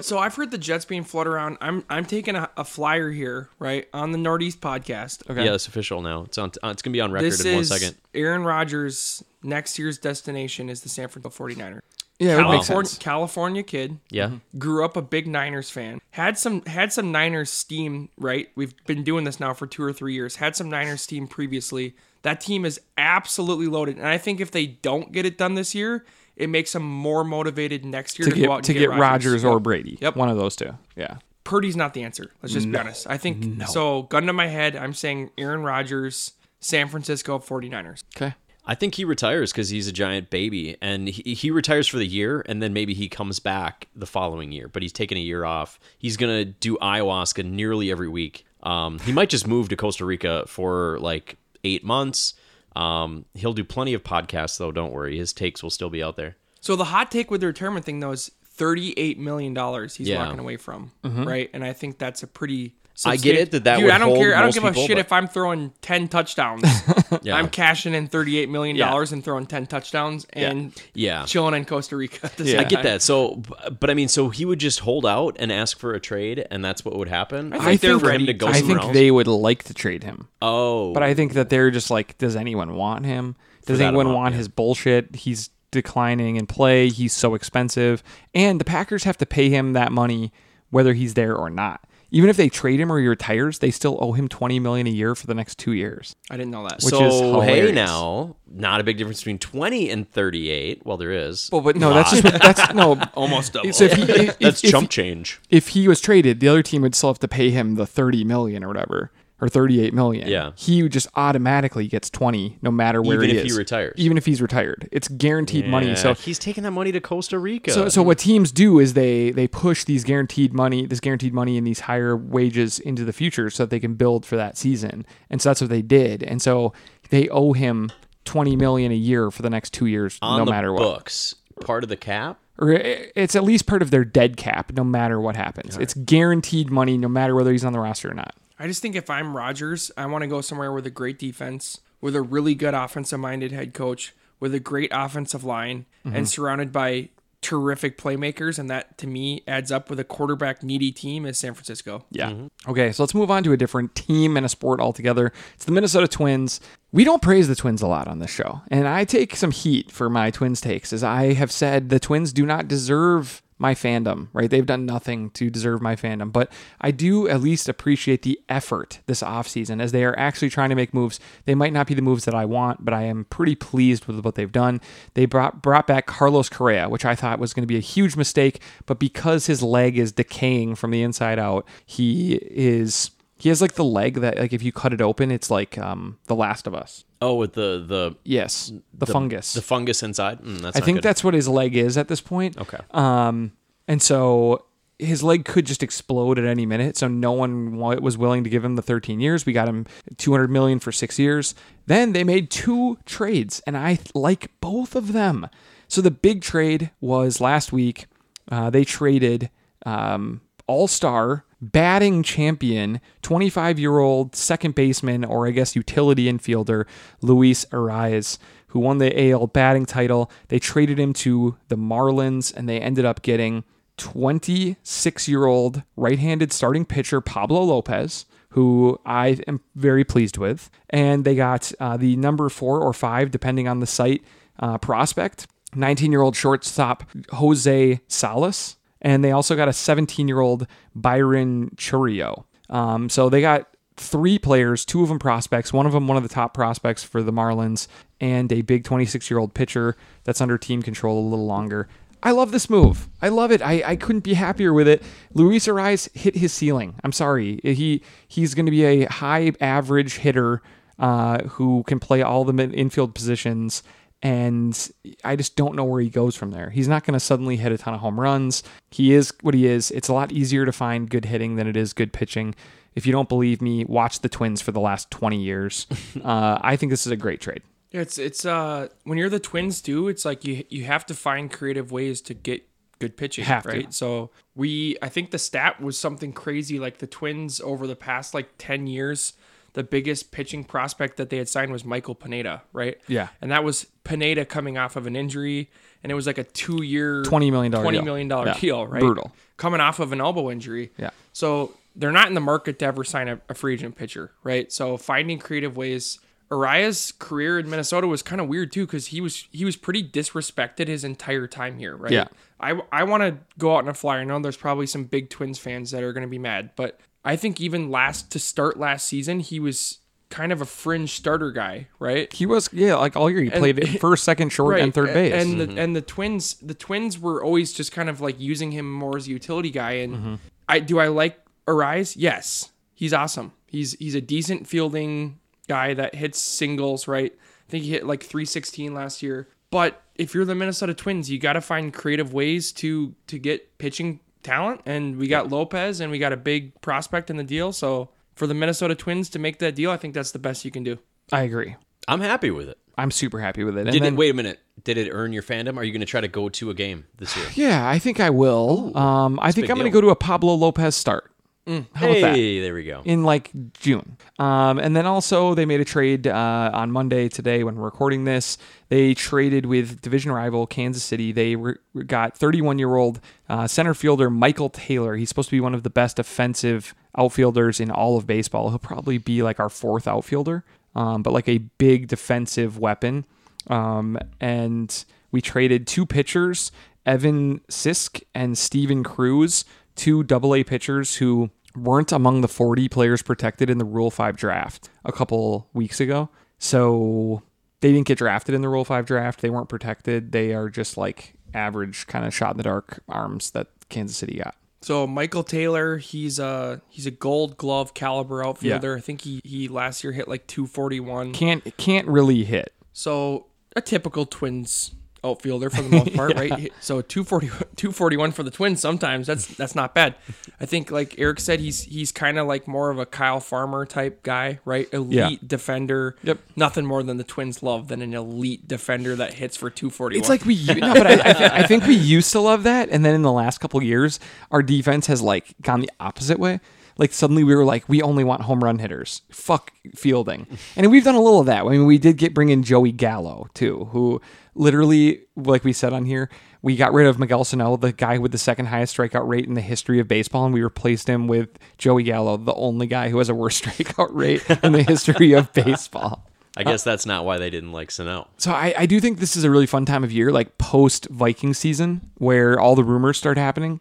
so I've heard the Jets being floated around. I'm I'm taking a, a flyer here, right, on the Northeast podcast. Okay. Yeah, it's official now. It's on. Uh, it's gonna be on record This in one is second. Aaron Rodgers' next year's destination is the San Francisco 49ers. Yeah, it would make California, sense. California kid, Yeah. Mm-hmm. grew up a big Niners fan. Had some had some Niners steam, right? We've been doing this now for 2 or 3 years. Had some Niners steam previously. That team is absolutely loaded. And I think if they don't get it done this year, it makes them more motivated next year To to, go out get and to get Rodgers or Yep. Brady. Yep. One of those two. Yeah. Purdy's not the answer. Let's just be honest. I think so. Gun to my head, I'm saying Aaron Rodgers, San Francisco 49ers. Okay. I think he retires because he's a giant baby, and he, he retires for the year, and then maybe he comes back the following year. But he's taking a year off. He's gonna do ayahuasca nearly every week. Um, he might just move to Costa Rica for like eight months. Um, he'll do plenty of podcasts though. Don't worry, his takes will still be out there. So the hot take with the retirement thing though is thirty-eight million dollars he's Yeah. walking away from, right? And I think that's a pretty. I get it that that Dude, would I don't hold care. I don't most give people, a shit but- if I'm throwing ten touchdowns. Yeah. I'm cashing in thirty-eight million dollars and throwing ten touchdowns and Yeah. chilling in Costa Rica. At the Yeah. same I get time. that. So, b- but I mean, so he would just hold out and ask for a trade, and that's what would happen. I I think they're think, for him ready. to go I somewhere think else. they would like to trade him. Oh, But I think that they're just like, does anyone want him? Does that anyone amount, want yeah. his bullshit? He's declining in play. He's so expensive. And the Packers have to pay him that money whether he's there or not. Even if they trade him or he retires, they still owe him 20 million a year for the next 2 years. I didn't know that. Which so is hey now, not a big difference between twenty and thirty-eight. Well, there is. Well, but no, that's just that's no Almost double. So if he, if, that's if, chump change. if he was traded, the other team would still have to pay him the 30 million or whatever, or 38 million. Yeah. He just automatically gets 20 no matter where Even he if he is. retires. Even if he's retired. It's guaranteed money. So he's taking that money to Costa Rica. So, so what teams do is they they push these guaranteed money, this guaranteed money, and these higher wages into the future, so that they can build for that season. And so that's what they did. And so they owe him twenty million a year for the next two years, on no the matter what. books, part of the cap. Or it's at least part of their dead cap, no matter what happens. It's guaranteed money, no matter whether he's on the roster or not. I just think if I'm Rodgers, I want to go somewhere with a great defense, with a really good offensive minded head coach, with a great offensive line, Mm-hmm. and surrounded by terrific playmakers. And that to me adds up with a quarterback needy team as San Francisco. Yeah. Okay, so let's move on to a different team and a sport altogether. It's the Minnesota Twins. We don't praise the Twins a lot on this show, and I take some heat for my Twins takes, as I have said the Twins do not deserve my fandom, right? They've done nothing to deserve my fandom, but I do at least appreciate the effort this offseason as they are actually trying to make moves. They might not be the moves that I want, but I am pretty pleased with what they've done. They brought brought back Carlos Correa, which I thought was going to be a huge mistake, but because his leg is decaying from the inside out, he is he has like the leg that like if you cut it open, it's like um The Last of Us. Oh, with the the Yes, the, fungus. the fungus inside. Mm, that's I think good. that's what his leg is at this point. Okay. Um, and so his leg could just explode at any minute. So no one was willing to give him the 13 years. We got him 200 million for six years. Then they made two trades, and I like both of them. So the big trade was last week. Uh, they traded um, All Star batting champion, 25 year old second baseman, or I guess utility infielder, Luis Arraez, who won the AL batting title. They traded him to the Marlins, and they ended up getting 26 year old right handed starting pitcher Pablo Lopez, who I am very pleased with. And they got uh, the number four or five, depending on the site, uh, prospect, 19 year old shortstop Jose Salas. And they also got a 17 year old Byron Chourio. Um, so they got three players, two of them prospects, one of them one of the top prospects for the Marlins, and a big 26 year old pitcher that's under team control a little longer. I love this move. I love it. I, I couldn't be happier with it. Luis Arraez hit his ceiling. I'm sorry. He he's going to be a high average hitter uh, who can play all the infield positions. And I just don't know where he goes from there. He's not going to suddenly hit a ton of home runs. He is what he is. It's a lot easier to find good hitting than it is good pitching. If you don't believe me, watch the Twins for the last 20 years. uh, I think this is a great trade. It's it's uh when you're the Twins too, it's like you you have to find creative ways to get good pitching, Have to. right? So we I think the stat was something crazy like the Twins over the past like 10 years, the biggest pitching prospect that they had signed was Michael Pineda, right? Yeah. And that was Pineda coming off of an injury and it was like a 2-year $20 million 20 deal. million dollar Yeah. deal, right? Brutal. Coming off of an elbow injury. Yeah. So they're not in the market to ever sign a, a free agent pitcher, right? So finding creative ways. Arraez' career in Minnesota was kind of weird too because he was he was pretty disrespected his entire time here, right? Yeah. I I want to go out on a flyer. I know there's probably some big Twins fans that are going to be mad, but I think even last to start last season, he was kind of a fringe starter guy, right? He was, yeah, like all year. He played first, second, short, and third base. And the and the twins the twins were always just kind of like using him more as a utility guy. And Mm-hmm. I do I like Arraez? Yes. He's awesome. He's he's a decent fielding guy that hits singles, right? I think he hit like 316 last year. But if you're the Minnesota Twins, you got to find creative ways to to get pitching talent. And we got Lopez and we got a big prospect in the deal. So for the Minnesota Twins to make that deal, I think that's the best you can do. I agree. I'm happy with it. I'm super happy with it. And Did then- it, wait a minute. Did it earn your fandom? Are you going to try to go to a game this year? Yeah, I think I will. um, I think big I'm going to deal. go to a Pablo Lopez start. How about that? hey, there we go. in like June. Um, and then also they made a trade uh, on Monday today when we're recording this. They traded with division rival Kansas City. They re- got 31 year old uh, center fielder Michael Taylor. He's supposed to be one of the best offensive outfielders in all of baseball. He'll probably be like our fourth outfielder, um, but like a big defensive weapon. Um, and we traded two pitchers, Evan Sisk and Steven Cruz, two double A pitchers who weren't among the 40 players protected in the Rule 5 draft a couple weeks ago. So they didn't get drafted in the Rule 5 draft. They weren't protected. They are just like average kind of shot in the dark arms that Kansas City got. So Michael Taylor, he's a he's a Gold Glove caliber outfielder. I think he he last year hit like 241. Can't can't really hit. So a typical Twins outfielder for the most part, right? So 240 241 for the Twins sometimes. That's that's not bad. I think like Eric said he's he's kind of like more of a Kyle Farmer type guy, right? Elite Yeah. defender. Yep. Nothing more than the Twins love than an elite defender that hits for 241. It's like we, no, but I, I, th- I think we used to love that, and then in the last couple years, our defense has like gone the opposite way. Like suddenly we were like, we only want home run hitters. Fuck fielding, and we've done a little of that. I mean, we did get bring in Joey Gallo too, who literally, like we said on here, we got rid of Miguel Sano, the guy with the second highest strikeout rate in the history of baseball, and we replaced him with Joey Gallo, the only guy who has a worse strikeout rate in the history of baseball. I guess that's not why they didn't like Sano. So I, I do think this is a really fun time of year, like post Viking season, where all the rumors start happening,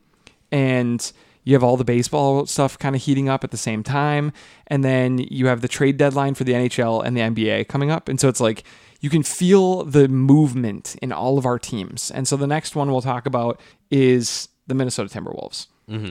and you have all the baseball stuff kind of heating up at the same time, and then you have the trade deadline for the NHL and the NBA coming up, and so it's like you can feel the movement in all of our teams. And so the next one we'll talk about is the Minnesota Timberwolves.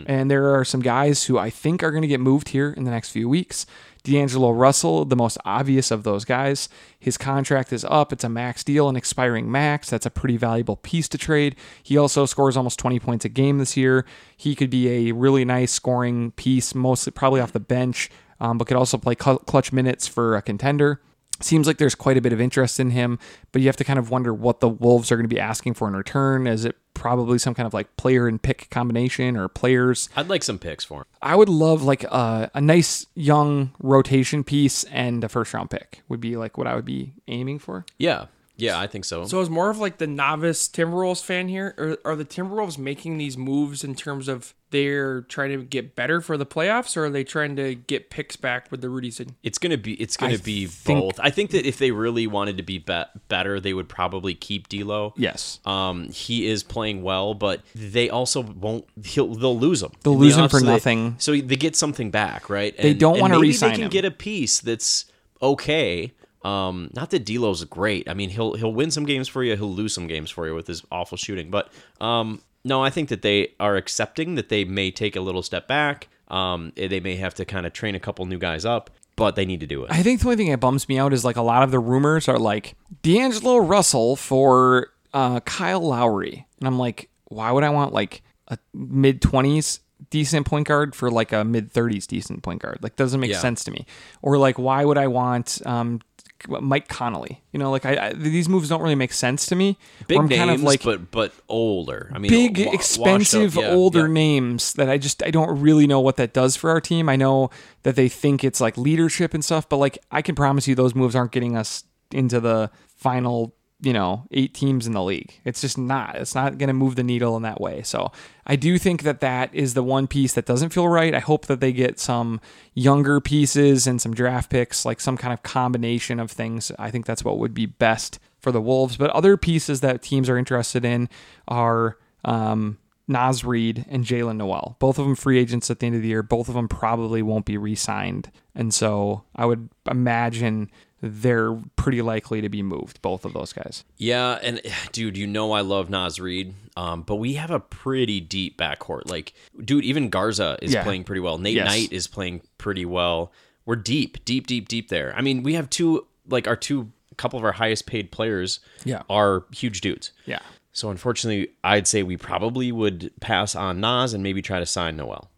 And there are some guys who I think are going to get moved here in the next few weeks. D'Angelo Russell, the most obvious of those guys. His contract is up. It's a max deal, an expiring max. That's a pretty valuable piece to trade. He also scores almost 20 points a game this year. He could be a really nice scoring piece, mostly probably off the bench, um, but could also play cl- clutch minutes for a contender. Seems like there's quite a bit of interest in him, but you have to kind of wonder what the Wolves are going to be asking for in return. Is it probably some kind of like player and pick combination or players? I'd like some picks for him. I would love like a, a nice young rotation piece and a first round pick would be like what I would be aiming for. Yeah, yeah, I think so. So is more of like the novice Timberwolves fan here, or are the Timberwolves making these moves in terms of they're trying to get better for the playoffs, or are they trying to get picks back with the Rudy Sid? It's gonna be it's gonna I be think- both. I think that if they really wanted to be, be better, they would probably keep D'Lo. Yes. Um, he is playing well, but they also won't. He'll they'll lose him. They'll In the lose him for offseason, they- nothing. So they get something back, right? They And- don't wanna maybe They can him. get a piece that's okay. Um, not that D'Lo's great. I mean, he'll he'll win some games for you. He'll lose some games for you with his awful shooting. But um, no, I think that they are accepting that they may take a little step back. Um, they may have to kind of train a couple new guys up, but they need to do it. I think the only thing that bums me out is like a lot of the rumors are like D'Angelo Russell for uh, Kyle Lowry. And I'm like, why would I want like a mid 20s decent point guard for like a mid 30s decent point guard? Like, doesn't make Yeah. sense to me. Or like, why would I want um, Mike Conley? You know, like I, I these moves don't really make sense to me. Big names, kind of like but but older. I mean, big, wa- washed up, expensive, yeah, older yeah. names that I just I don't really know what that does for our team. I know that they think it's like leadership and stuff, but like I can promise you those moves aren't getting us into the final, you know, eight teams in the league. It's just not. It's not going to move the needle in that way. So I do think that that is the one piece that doesn't feel right. I hope that they get some younger pieces and some draft picks, like some kind of combination of things. I think that's what would be best for the Wolves. But other pieces that teams are interested in are um, Naz Reid and Jaylen Nowell. Both of them free agents at the end of the year. Both of them probably won't be re signed. And so I would imagine they're pretty likely to be moved, both of those guys. Yeah, and dude, you know I love Naz Reid, um, but we have a pretty deep backcourt. Like, dude, even Garza is Yeah. playing pretty well. Nate Yes. Knight is playing pretty well. We're deep, deep, deep, deep there. I mean, we have two, like our two, couple of our highest paid players Yeah. are huge dudes. Yeah. So unfortunately, I'd say we probably would pass on Nas and maybe try to sign Nowell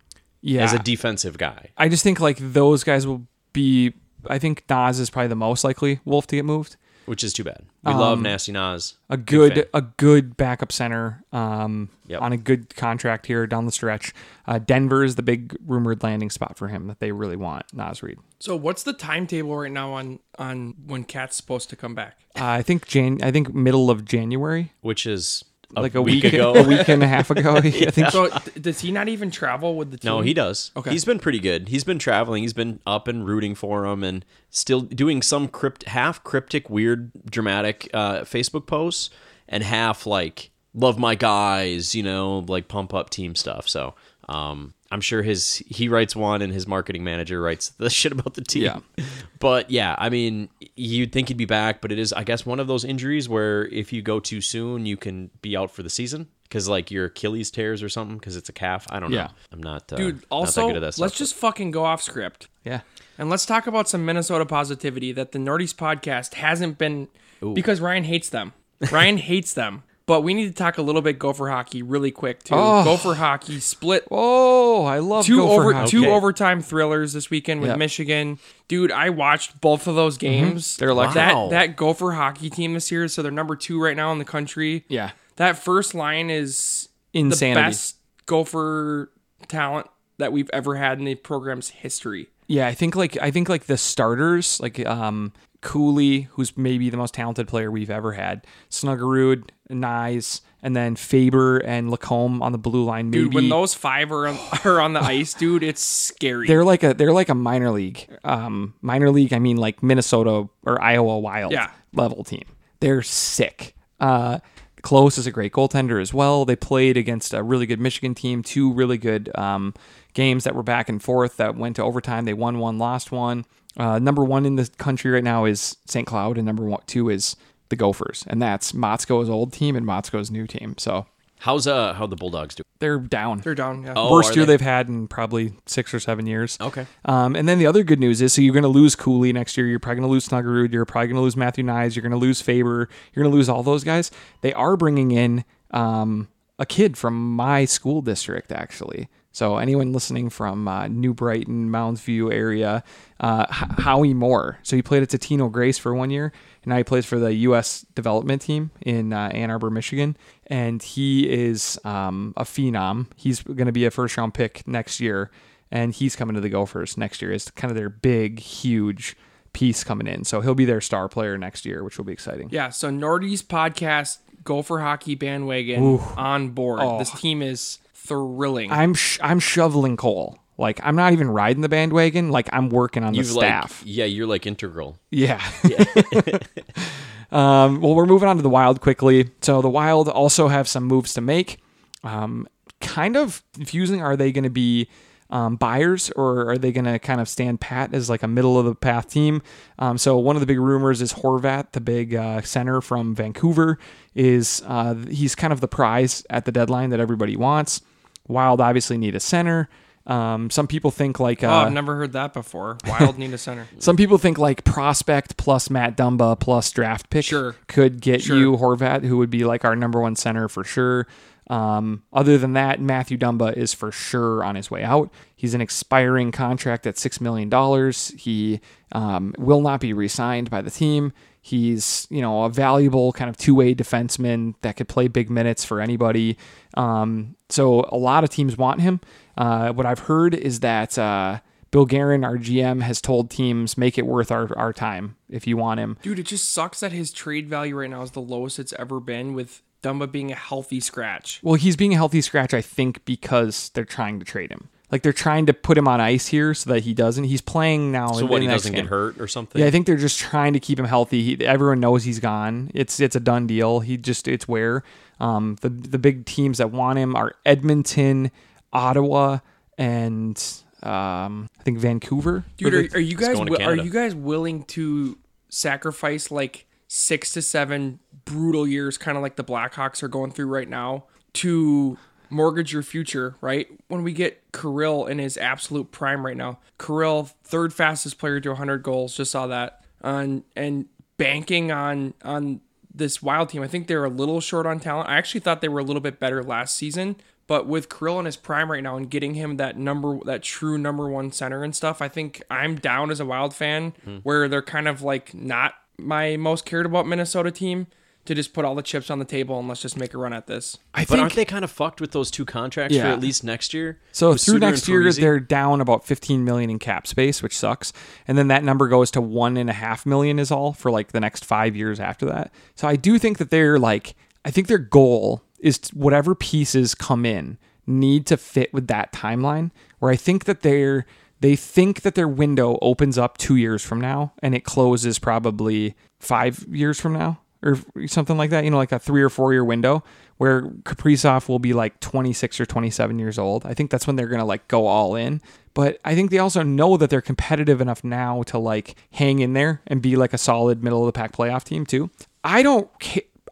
Yeah. as a defensive guy. I just think like those guys will be. I think Naz is probably the most likely Wolf to get moved. which is too bad. We love Nasty Naz. Um, A Big good, a good backup center um, Yep. on a good contract here down the stretch. Uh, Denver is the big rumored landing spot for him that they really want Naz Reid. So what's the timetable right now on on when Cat's supposed to come back? Uh, I think Jan. I think middle of January, which is a like a week, week, ago. a week and a half ago. I think. So does he not even travel with the team? No, he does. Okay. He's been pretty good. He's been traveling. He's been up and rooting for him and still doing some crypt half cryptic, weird, dramatic uh, Facebook posts and half like love my guys, you know, like pump up team stuff. So um, I'm sure his he writes one and his marketing manager writes the shit about the team. Yeah. But yeah, I mean, you'd think he'd be back, but it is, I guess, one of those injuries where if you go too soon, you can be out for the season because like your Achilles tears or something because it's a calf. I don't know. Yeah. I'm not, uh, Dude, not that also good at that stuff. let's just fucking go off script. Yeah. And let's talk about some Minnesota positivity that the Nordies podcast hasn't been because Ryan hates them. Ryan hates them. But we need to talk a little bit Gopher hockey really quick too. Oh. Gopher hockey split Oh, I love two Gopher over hockey. two Okay. overtime thrillers this weekend with Yep. Michigan. Dude, I watched both of those games. They're electric. Wow. that that Gopher hockey team this year. So they're number two right now in the country. Yeah. That first line is Insanity. the best Gopher talent that we've ever had in the program's history. Yeah, I think like I think like the starters, like um Cooley, who's maybe the most talented player we've ever had, Snuggerud, Knies, and then Faber and Lacombe on the blue line. Maybe Dude, when those five are on, are on the ice, dude, it's scary. they're like a they're like a minor league. Um minor league, I mean like Minnesota or Iowa Wild Yeah. level team. They're sick. Uh Close is a great goaltender as well. They played against a really good Michigan team, two really good um, games that were back and forth that went to overtime. They won one, lost one. Uh, number one in the country right now is St. Cloud, and number one, two is the Gophers, and that's Motzko's old team and Motzko's new team. So How's uh how the Bulldogs do? they're down. they're down. Yeah. Oh, Worst year they? they've had in probably six or seven years. Okay. Um, and then the other good news is, so you're going to lose Cooley next year. You're probably going to lose Snuggerud. You're probably going to lose Matthew Knies. You're going to lose Faber. You're going to lose all those guys. They are bringing in um, a kid from my school district, actually. So anyone listening from uh, New Brighton, Mounds View area, uh, H- Howie Moore. So he played at Totino Grace for one year, and now he plays for the U.S. development team in uh, Ann Arbor, Michigan. And he is um, a phenom. He's going to be a first round pick next year, and he's coming to the Gophers next year. Is kind of their big, huge piece coming in. So he'll be their star player next year, which will be exciting. Yeah, so Nordy's podcast, Gopher Hockey Bandwagon on board. Oh. This team is thrilling. I'm sh- I'm shoveling coal. Like I'm not even riding the bandwagon. Like I'm working on the You've staff. like yeah, you're like integral. Yeah. um, well, we're moving on to the Wild quickly. So the Wild also have some moves to make. Um, kind of confusing. Are they going to be um, buyers or are they going to kind of stand pat as like a middle of the path team? Um, so one of the big rumors is Horvat, the big uh, center from Vancouver, is uh, he's kind of the prize at the deadline that everybody wants. Wild obviously need a center. Um, some people think like Oh, uh, I've never heard that before. Wild need a center. some people think like prospect plus Matt Dumba plus draft pick Sure. could get Sure. you Horvat, who would be like our number one center for sure. Um, other than that, Matthew Dumba is for sure on his way out. He's an expiring contract at six million dollars. He um, will not be re-signed by the team. He's you know a valuable kind of two-way defenseman that could play big minutes for anybody. Um, so a lot of teams want him. Uh, what I've heard is that uh, Bill Guerin, our GM, has told teams make it worth our, our time if you want him. Dude, it just sucks that his trade value right now is the lowest it's ever been with Dumba being a healthy scratch. Well, he's being a healthy scratch, I think, because they're trying to trade him. Like they're trying to put him on ice here so that he doesn't. He's playing now. So in what? He doesn't game. get hurt or something? Yeah, I think they're just trying to keep him healthy. He, everyone knows he's gone. It's it's a done deal. He just it's where um, the the big teams that want him are Edmonton, Ottawa, and um, I think Vancouver. Dude, are, are you guys going to wi- are you guys willing to sacrifice like six to seven brutal years, kind of like the Blackhawks are going through right now, to mortgage your future? Right when we get Kirill in his absolute prime right now, Kirill third fastest player to 100 goals, just saw that, on and banking on on this wild team. I think they're a little short on talent. I actually thought they were a little bit better last season, but with Kirill in his prime right now and getting him that number, that true number one center and stuff, I think I'm down as a Wild fan hmm. where they're kind of like not my most cared about Minnesota team to just put all the chips on the table and let's just make a run at this. I But think aren't they kind of fucked with those two contracts for at least next year? So With through Suter next year, they're down about 15 million in cap space, which sucks. And then that number goes to one and a half million is all for like the next five years after that. So I do think that they're like, I think their goal is to, whatever pieces come in need to fit with that timeline. Where I think that they're they think that their window opens up two years from now and it closes probably five years from now or something like that. You know, like a three or four year window where Kaprizov will be like 26 or 27 years old. I think that's when they're to like go all in. But I think they also know that they're competitive enough now to like hang in there and be like a solid middle of the pack playoff team too. I don't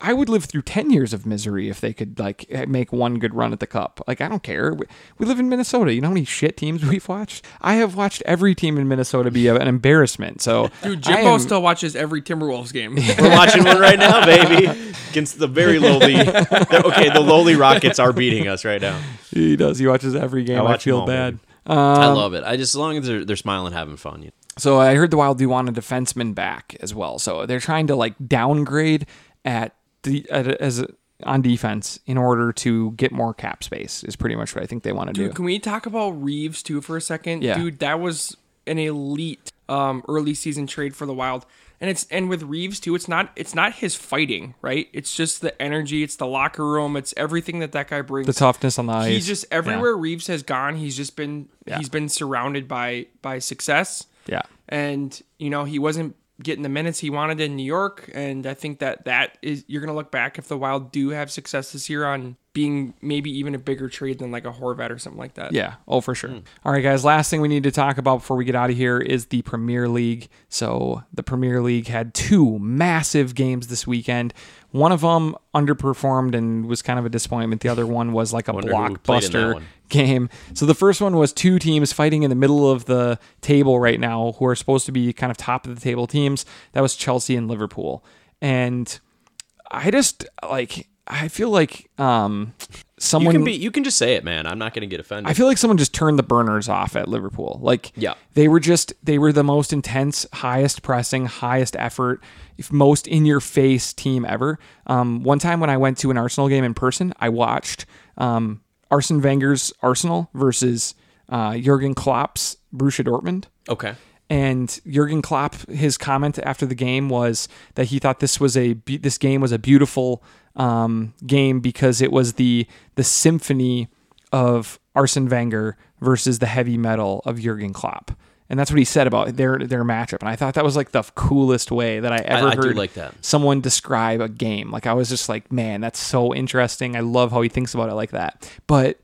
I would live through 10 years of misery if they could like eh, make one good run at the cup. Like I don't care. We, we live in Minnesota. You know how many shit teams we've watched? I have watched every team in Minnesota be an embarrassment. So Dude, Jimbo am- still watches every Timberwolves game. We're watching one right now, baby, against the very lowly. okay, the lowly Rockets are beating us right now. he does. He watches every game. I, watch them feel all, bad. baby. Um, I love it. I just as long as they're, they're smiling, having fun. You know? So I heard the Wild do want a defenseman back as well. So they're trying to like downgrade at the as a, on defense in order to get more cap space. Is pretty much what I think they want to Dude, do. can we talk about Reaves too for a second? Yeah. Dude, that was an elite um, early season trade for the Wild. And it's and with Reaves too, it's not it's not his fighting, right? It's just the energy, it's the locker room, it's everything that that guy brings. The toughness on the ice. he's just everywhere Reaves has gone, he's just been he's been surrounded by by success. Yeah. and you know he wasn't getting the minutes he wanted in New York. And I think that that is you're gonna look back if the Wild do have success this year on being maybe even a bigger trade than like a Horvat or something like that. Yeah. Oh, for sure. Hmm. All right, guys. Last thing we need to talk about before we get out of here is the Premier League. So the Premier League had two massive games this weekend. One of them underperformed and was kind of a disappointment. The other one was like a Wonder who played in that blockbuster one. Game. So the first one was two teams fighting in the middle of the table right now, who are supposed to be kind of top of the table teams. That was Chelsea and Liverpool. And I just like I feel like um You someone can be. You can just say it, man. I'm not going to get offended. I feel like someone just turned the burners off at Liverpool. Like, Yeah. they were just they were the most intense, highest pressing, highest effort, if most in your face team ever. Um, one time when I went to an Arsenal game in person, I watched um, Arsene Wenger's Arsenal versus uh, Jurgen Klopp's Borussia Dortmund. okay. And Jurgen Klopp, his comment after the game was that he thought this was a be- this game was a beautiful um, game because it was the the symphony of Arsene Wenger versus the heavy metal of Jurgen Klopp. And that's what he said about their their matchup. And I thought that was like the coolest way that I ever I do heard like that. someone describe a game. Like I was just like, man, that's so interesting. I love how he thinks about it like that. But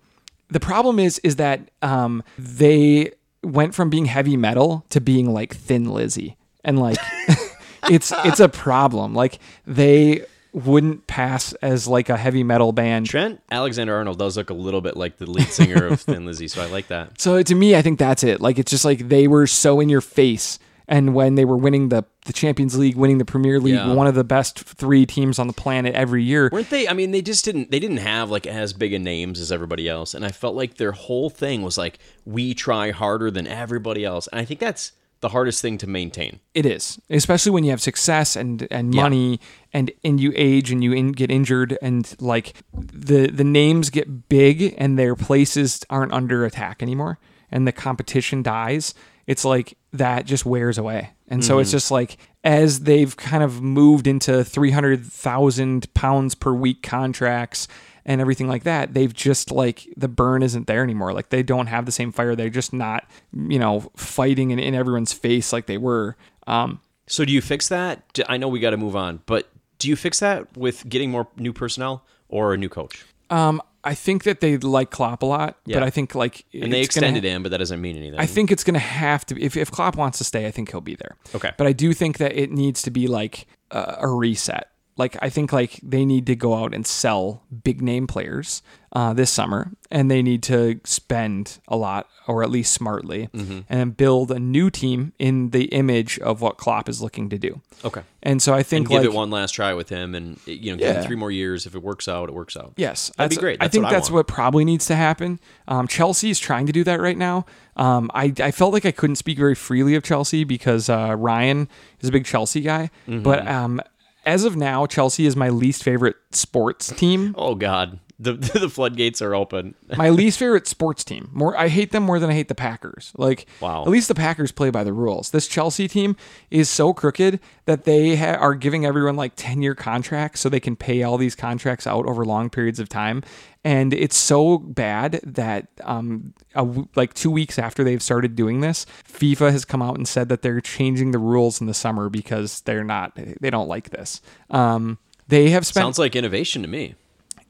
the problem is is that um, they went from being heavy metal to being like thin Lizzy, and like it's it's a problem. Like they wouldn't pass as like a heavy metal band. Trent Alexander Arnold does look a little bit like the lead singer of Thin Lizzy, so I like that. So to me, I think that's it. Like it's just like they were so in your face. And when they were winning the, the Champions League, winning the Premier League, Yeah. one of the best three teams on the planet every year, Weren't they? I mean, they just didn't. They didn't have like as big a names as everybody else, and I felt like their whole thing was like we try harder than everybody else, and I think that's the hardest thing to maintain. It is, especially when you have success and and money, and and you age and you in, get injured, and like the the names get big and their places aren't under attack anymore, and the competition dies. It's like that just wears away, and so it's mm-hmm. just like as they've kind of moved into three hundred thousand pounds per week contracts and everything like that, they've just like the burn isn't there anymore. Like they don't have the same fire. They're just not, you know, fighting in, in everyone's face like they were. Um, So do you fix that? I know we got to move on, but do you fix that with getting more new personnel or a new coach? um, I think that they like Klopp a lot, Yeah. but I think like And they gonna- extended him, but that doesn't mean anything. I think it's going to have to. If if Klopp wants to stay, I think he'll be there. Okay. But I do think that it needs to be like a, a reset. Like I think like they need to go out and sell big name players uh, this summer, and they need to spend a lot, or at least smartly, Mm-hmm. and build a new team in the image of what Klopp is looking to do. okay. And so I think And give like it one last try with him, and you know, give Yeah. him three more years. If it works out, it works out. Yes, That'd be that's- great. I think what that's want. what probably needs to happen. Um, Chelsea is trying to do that right now. Um, I, I felt like I couldn't speak very freely of Chelsea because uh, Ryan is a big Chelsea guy. Mm-hmm. But um, as of now, Chelsea is my least favorite sports team. Oh God, the the floodgates are open. my least favorite sports team. More, I hate them more than I hate the Packers. Like, Wow. at least the Packers play by the rules. This Chelsea team is so crooked that they ha- are giving everyone like ten year contracts so they can pay all these contracts out over long periods of time. And it's so bad that um, a w- like two weeks after they've started doing this, FIFA has come out and said that they're changing the rules in the summer because they're not, they don't like this. Um, they have spent Sounds like innovation to me.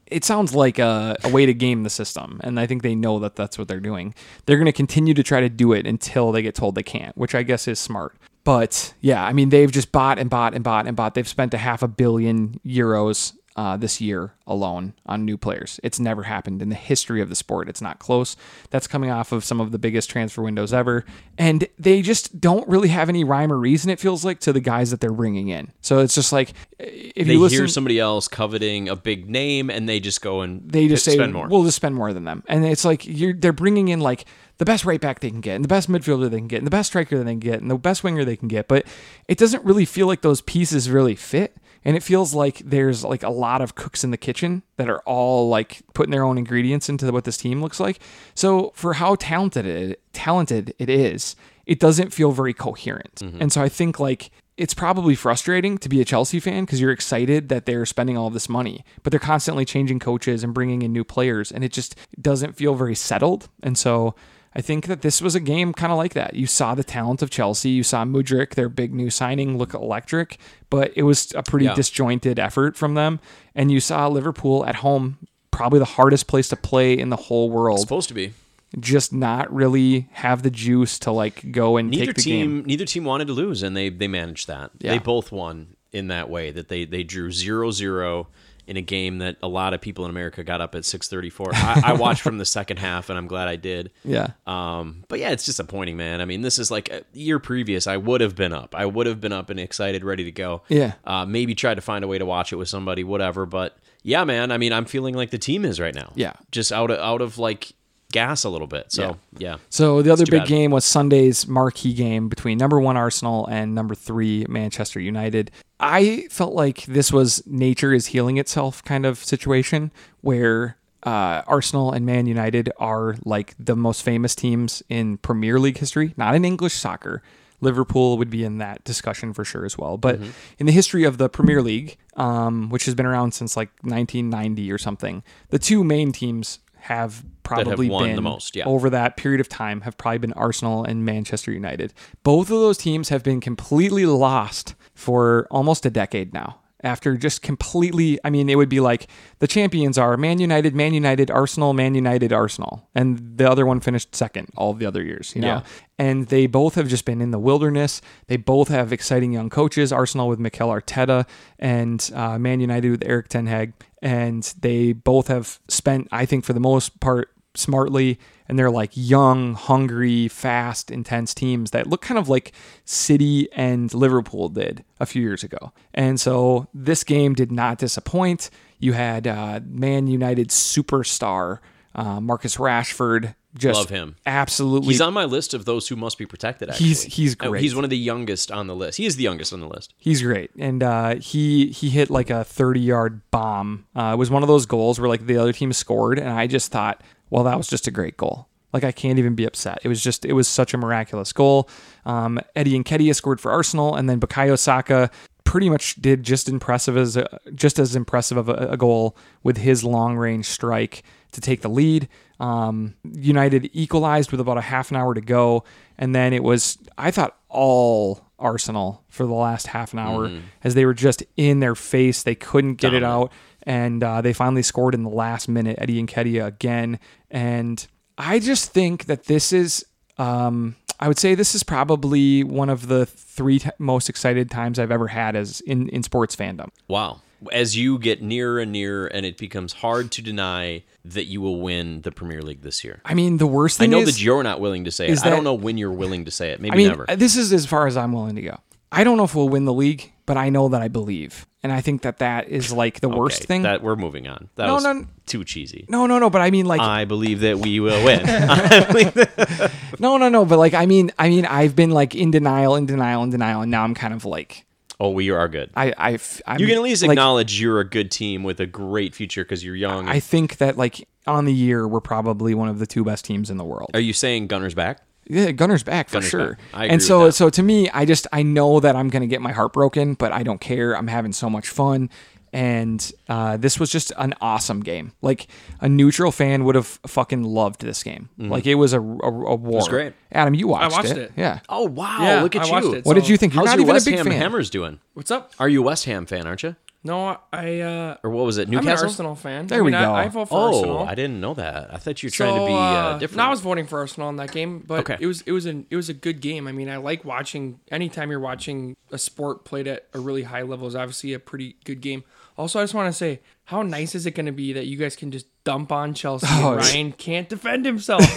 It sounds like a, a way to game the system and i think they know that that's what they're doing. They're going to continue to try to do it until they get told they can't which i guess is smart. But yeah i mean they've just bought and bought and bought and bought. They've spent a half a billion euros uh, this year alone on new players. It's never happened in the history of the sport. It's not close. That's coming off of some of the biggest transfer windows ever. And they just don't really have any rhyme or reason, it feels like, to the guys that they're bringing in. So it's just like, if They you listen, hear somebody else coveting a big name, and they just go and they just say spend more. we'll just spend more than them and it's like you're they're bringing in like the best right back they can get and the best midfielder they can get and the best striker they can get and the best winger they can get but it doesn't really feel like those pieces really fit and it feels like there's like a lot of cooks in the kitchen that are all like putting their own ingredients into what this team looks like. So for how talented it talented it is it doesn't feel very coherent. Mm-hmm. And so i think like it's probably frustrating to be a Chelsea fan because you're excited that they're spending all this money, but they're constantly changing coaches and bringing in new players, and it just doesn't feel very settled. And so I think that this was a game kind of like that. You saw the talent of Chelsea, you saw Mudryk, their big new signing, look electric, but it was a pretty Yeah. disjointed effort from them. And you saw Liverpool at home, probably the hardest place to play in the whole world, supposed to be. just not really have the juice to like go and Neither take the team, game. neither team wanted to lose, and they they managed that. Yeah. They both won in that way. That they they drew 0-0 in a game that a lot of people in America got up at six thirty four. I, I watched from the second half, and I'm glad I did. Yeah. Um, but yeah, it's disappointing, man. I mean, this is like a year previous. I would have been up. I would have been up and excited, ready to go. Yeah. Uh, maybe try to find a way to watch it with somebody, whatever. But yeah, man. I mean, I'm feeling like the team is right now. Yeah. Just out of out of like gas a little bit. So yeah. So the other big bad. game was Sunday's marquee game between number one Arsenal and number three Manchester United. I felt like this was nature is healing itself kind of situation where uh, Arsenal and Man United are like the most famous teams in Premier League history, not in English soccer. Liverpool would be in that discussion for sure as well. But Mm-hmm. in the history of the Premier League, um, which has been around since like 1990 or something, the two main teams have probably the been most, yeah. over that period of time have probably been Arsenal and Manchester United. Both of those teams have been completely lost for almost a decade now. After just completely. I mean, it would be like the champions are Man United, Man United, Arsenal, Man United, Arsenal, and the other one finished second all the other years. You know, Yeah. and they both have just been in the wilderness. They both have exciting young coaches. Arsenal with Mikel Arteta, and uh, Man United with Erik Ten Hag, and they both have spent, I think, for the most part, smartly. And they're like young, hungry, fast, intense teams that look kind of like City and Liverpool did a few years ago. And so this game did not disappoint. You had uh, Man United superstar uh, Marcus Rashford. Just Love him. Absolutely He's on my list of those who must be protected. Actually, He's- he's Oh, great. He's one of the youngest on the list. He is the youngest on the list. He's great, and uh, he he hit like a thirty yard bomb. Uh, it was one of those goals where like the other team scored, and I just thought, well, that was just a great goal. Like I can't even be upset. It was just it was such a miraculous goal. Um, Eddie and Nketiah scored for Arsenal, and then Bukayo Saka pretty much did just impressive as a, just as impressive of a, a goal with his long range strike to take the lead. Um, United equalized with about a half an hour to go, and then it was I thought all Arsenal for the last half an hour as they were just in their face. They couldn't get it out, and uh, they finally scored in the last minute. Eddie and Nketiah again, and I just think that this is. Um, I would say this is probably one of the three t- most excited times I've ever had as in, in sports fandom. Wow. As you get nearer and nearer, and it becomes hard to deny that you will win the Premier League this year. I mean, the worst thing I know is, that you're not willing to say it. is I don't know when you're willing to say it. Maybe I mean, never. this is as far as I'm willing to go. I don't know if we'll win the league, but I know that I believe, and I think that that is like the worst Okay, thing. That we're moving on. That No, was no, too cheesy. no, no, no. But I mean, like, I believe that we will win. no, no, no. But like, I mean, I mean, I've been like in denial, in denial, in denial, and now I'm kind of like, oh, we are good. I, I've, I'm, You can at least like, acknowledge you're a good team with a great future because you're young. I think that like on the year, we're probably one of the two best teams in the world. are you saying Gunner's back? Yeah, Gunner's back for Gunner's sure. back. I agree and with so that. so to me, I just I know that I'm gonna get my heart broken, but I don't care. I'm having so much fun. And uh, this was just an awesome game. Like a neutral fan would have fucking loved this game. Like it was a, a, a war. Mm-hmm. great. Adam, you watched, watched it. it. Yeah. Oh wow! Yeah, look at I you. watched it. What did you think? You're How's not your even West a big Ham fan. Hammers doing? What's up? Are you a West Ham fan? Aren't you? No, I uh, Or what was it? I'm an Newcastle. Arsenal fan. There I we mean, I- go. I, vote for Oh, Arsenal. I didn't know that. I thought you were So, trying to be uh, uh, different. No, I was voting for Arsenal in that game, but Okay. it was it was an it was a good game. I mean, I like watching anytime you're watching a sport played at a really high level is obviously a pretty good game. Also, I just want to say, how nice is it going to be that you guys can just dump on Chelsea Oh, and Ryan can't defend himself?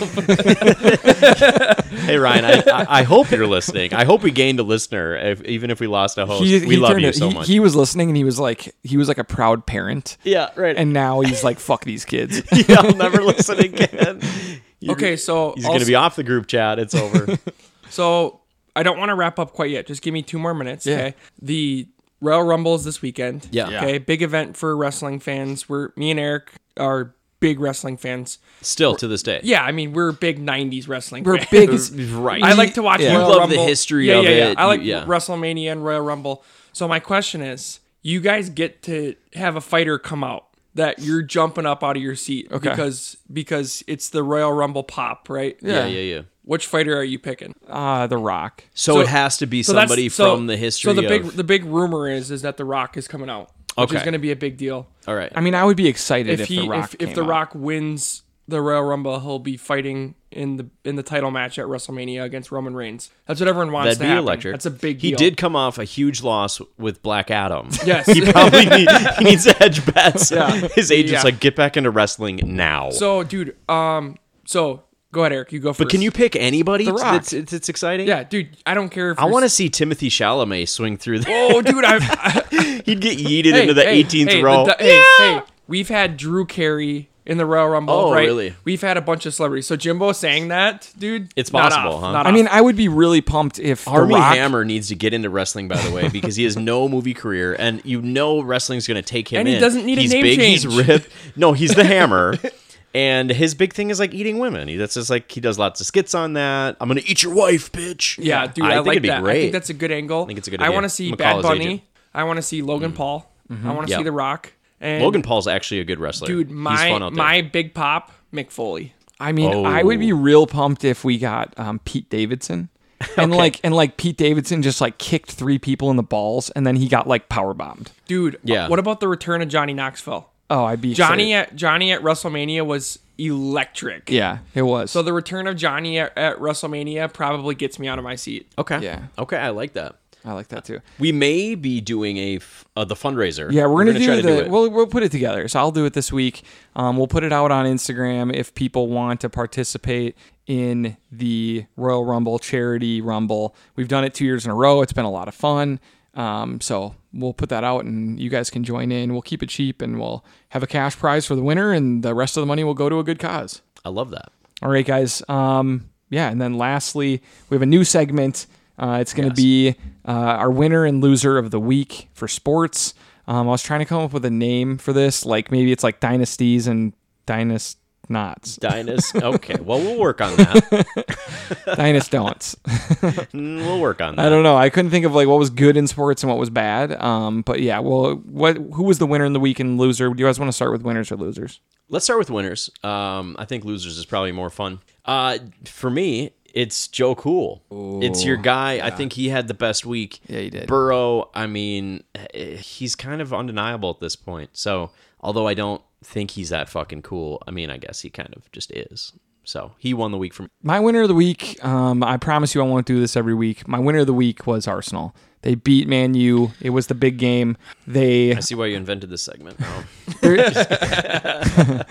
Hey Ryan, I, I, I hope you're listening. I hope we gained a listener, if, even if we lost a host. we love you it- so he, much. He was listening and he was like he was like a proud parent. yeah, right. And now he's like, fuck these kids. yeah, I'll never listen again. You're- okay, so he's going to be off the group chat. It's over. So I don't want to wrap up quite yet. Just give me two more minutes. Yeah. Okay. The Royal Rumble is this weekend. Yeah. Yeah. Okay. Big event for wrestling fans. We're me and Eric are big wrestling fans. Still to this day. Yeah, I mean we're big '90s wrestling. We're fans. big as Right. I like to watch Yeah. You Royal love the history yeah, of yeah, Yeah. it. I like yeah. WrestleMania and Royal Rumble. So my question is, you guys get to have a fighter come out that you're jumping up out of your seat Okay. because because it's the Royal Rumble pop, right? yeah, yeah, yeah. Which fighter are you picking? Uh, The Rock. So, So- it has to be So somebody so- from the history So the big the big rumor is is that the Rock is coming out, which is going to be a big deal. All right. I mean, I would be excited if, If he The Rock if, if the out. Rock wins the Royal Rumble, he'll be fighting in the in the title match at WrestleMania against Roman Reigns. That's what everyone wants That'd to be happen. electric. That's a big He deal. did come off a huge loss with Black Adam. Yes. he probably need, he needs to hedge bets. Yeah. His agent's Yeah. like, get back into wrestling now. So, dude, um, so go ahead, Eric. You go first. but can you pick anybody? The Rock. That's it's, it's exciting. Yeah, dude. I don't care if I want to see Timothée Chalamet swing through. The, Oh, dude, I. I he'd get yeeted hey, into the hey, 18th hey, row. the- hey, hey, we've had Drew Carey in the Royal Rumble, Oh, right? really? We've had a bunch of celebrities. So Jimbo saying that, dude, It's not possible, off, huh? not I off. mean, I would be really pumped if Armie The Rock. Hammer needs to get into wrestling, by the way, because he has no movie career, and you know wrestling's going to take him And he in. doesn't need a he's name big, He's ripped. No, he's the Hammer, and his big thing is like eating women. He, that's just like he does lots of skits on that. I'm going to eat your wife, bitch. Yeah, dude, I, I, think like it'd be that. great. I think that's a good angle. I think it's a good I want to see I'm gonna call Bad Bunny. agent. I want to see Logan mm-hmm. Paul. Mm-hmm. I want to Yeah. see The Rock. And Logan Paul's actually a good wrestler. dude, my fun out there. my big pop, Mick Foley. I mean, I would be Oh. real pumped if we got um, Pete Davidson. and like and like Pete Davidson just like kicked three people in the balls, and then he got like power bombed. Dude, Yeah. what about the return of Johnny Knoxville? Oh, I'd be Johnny excited. at Johnny at WrestleMania was electric. Yeah, it was. So the return of Johnny at, at WrestleMania probably gets me out of my seat. Okay. Yeah. Okay, I like that. I like that too. We may be doing a f- uh, the fundraiser. Yeah, we're, gonna, try do to the. it. we'll we'll put it together. So I'll do it this week. Um, we'll put it out on Instagram if people want to participate in the Royal Rumble charity Rumble. We've done it two years in a row. It's been a lot of fun. Um, so we'll put that out and you guys can join in. We'll keep it cheap and we'll have a cash prize for the winner, and the rest of the money will go to a good cause. I love that. All right, guys. Um, yeah, and then lastly, we have a new segment. Uh, it's going to Yes. be uh, our winner and loser of the week for sports. Um, I was trying to come up with a name for this, like maybe it's like dynasties and dynast knots, Dynast. okay. Well, we'll work on that. dynast don'ts. Mm, we'll work on that. I don't know. I couldn't think of like what was good in sports and what was bad. Um, but yeah, well, what who was the winner in the week and loser? Do you guys want to start with winners or losers? Let's start with winners. Um, I think losers is probably more fun. Uh, for me, it's Joe Cool. it's your guy. I think he had the best week. Yeah, he did. Burrow. I mean, eh, he's kind of undeniable at this point. So, although I don't think he's that fucking cool, I mean, I guess he kind of just is. So he won the week for me. My winner of the week, um, I promise you I won't do this every week. My winner of the week was Arsenal. They beat Man U. It was the big game. They I see why you invented this segment. now. they're,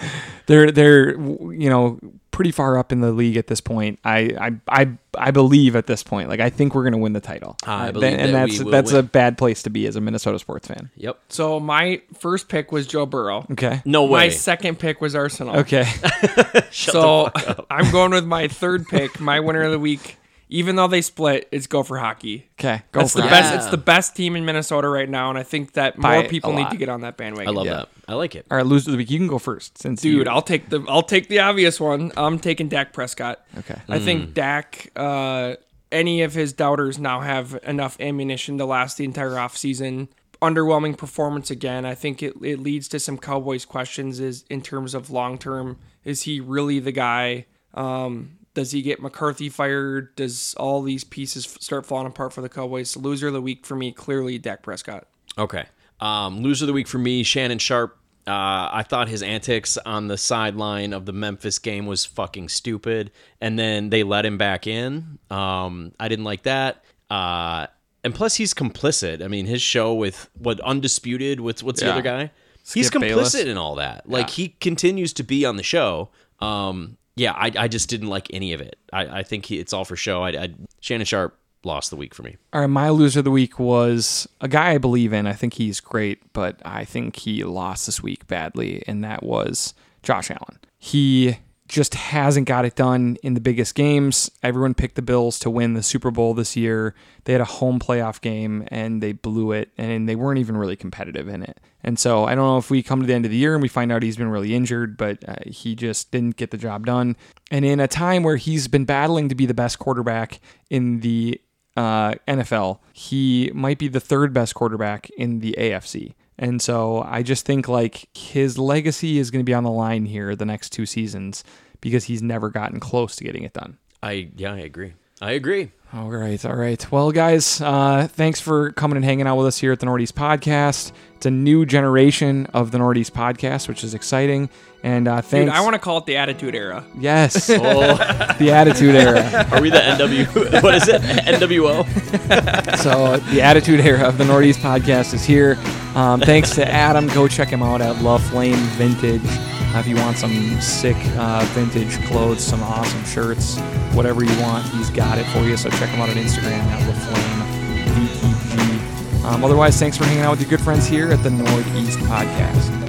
they're they're you know pretty far up in the league at this point. I I I, I believe at this point. Like I think we're gonna win the title. I Uh, believe and that that's we will that's win. a bad place to be as a Minnesota sports fan. yep. So my first pick was Joe Burrow. Okay. No way. My second pick was Arsenal. Okay. so I'm going with my third pick. My winner of the week, even though they split, it's Gophers hockey. Okay. Go That's for the it. best. It's the best team in Minnesota right now, and I think that By more a people need lot. to get on that bandwagon. I love Yeah. that. I like it. All right, loser of the week. You can go first, since Dude, you- I'll take the I'll take the obvious one. I'm taking Dak Prescott. Okay. I think Dak, uh, any of his doubters now have enough ammunition to last the entire offseason. Underwhelming performance again. I think it, it leads to some Cowboys questions is in terms of long term. Is he really the guy? Um, does he get McCarthy fired? Does all these pieces start falling apart for the Cowboys? Loser of the week for me, clearly Dak Prescott. Okay. Um, loser of the week for me, Shannon Sharpe. Uh, I thought his antics on the sideline of the Memphis game was fucking stupid, and then they let him back in. Um, I didn't like that. Uh, and plus, he's complicit. I mean, his show with what undisputed. What's what's the other guy? he's complicit Bayless. in all that. Like Yeah. he continues to be on the show. Um, yeah, I, I just didn't like any of it. I, I think he, it's all for show. I, I Shannon Sharpe lost the week for me. All right, my loser of the week was a guy I believe in. I think he's great, but I think he lost this week badly, and that was Josh Allen. He just hasn't got it done in the biggest games. Everyone picked the Bills to win the Super Bowl this year. They had a home playoff game and they blew it, and they weren't even really competitive in it. And so I don't know if we come to the end of the year and we find out he's been really injured, but uh, he just didn't get the job done. And in a time where he's been battling to be the best quarterback in the uh, NFL, he might be the third best quarterback in the AFC. And so I just think like his legacy is going to be on the line here the next two seasons because he's never gotten close to getting it done. I yeah, I agree. I agree. All right, all right. Well, guys, uh, thanks for coming and hanging out with us here at the Northeast Podcast. It's a new generation of the Northeast Podcast, which is exciting. And uh, Dude. I want to call it the Attitude Era. yes, Oh, the Attitude Era. are we the NW? What is it? NWO? So the Attitude Era of the Northeast Podcast is here. Um, thanks to Adam. Go check him out at Love Flame Vintage. If you want some sick uh, vintage clothes, some awesome shirts, whatever you want, he's got it for you. So check him out on Instagram at Love Flame Um, otherwise, thanks for hanging out with your good friends here at the Northeast Podcast.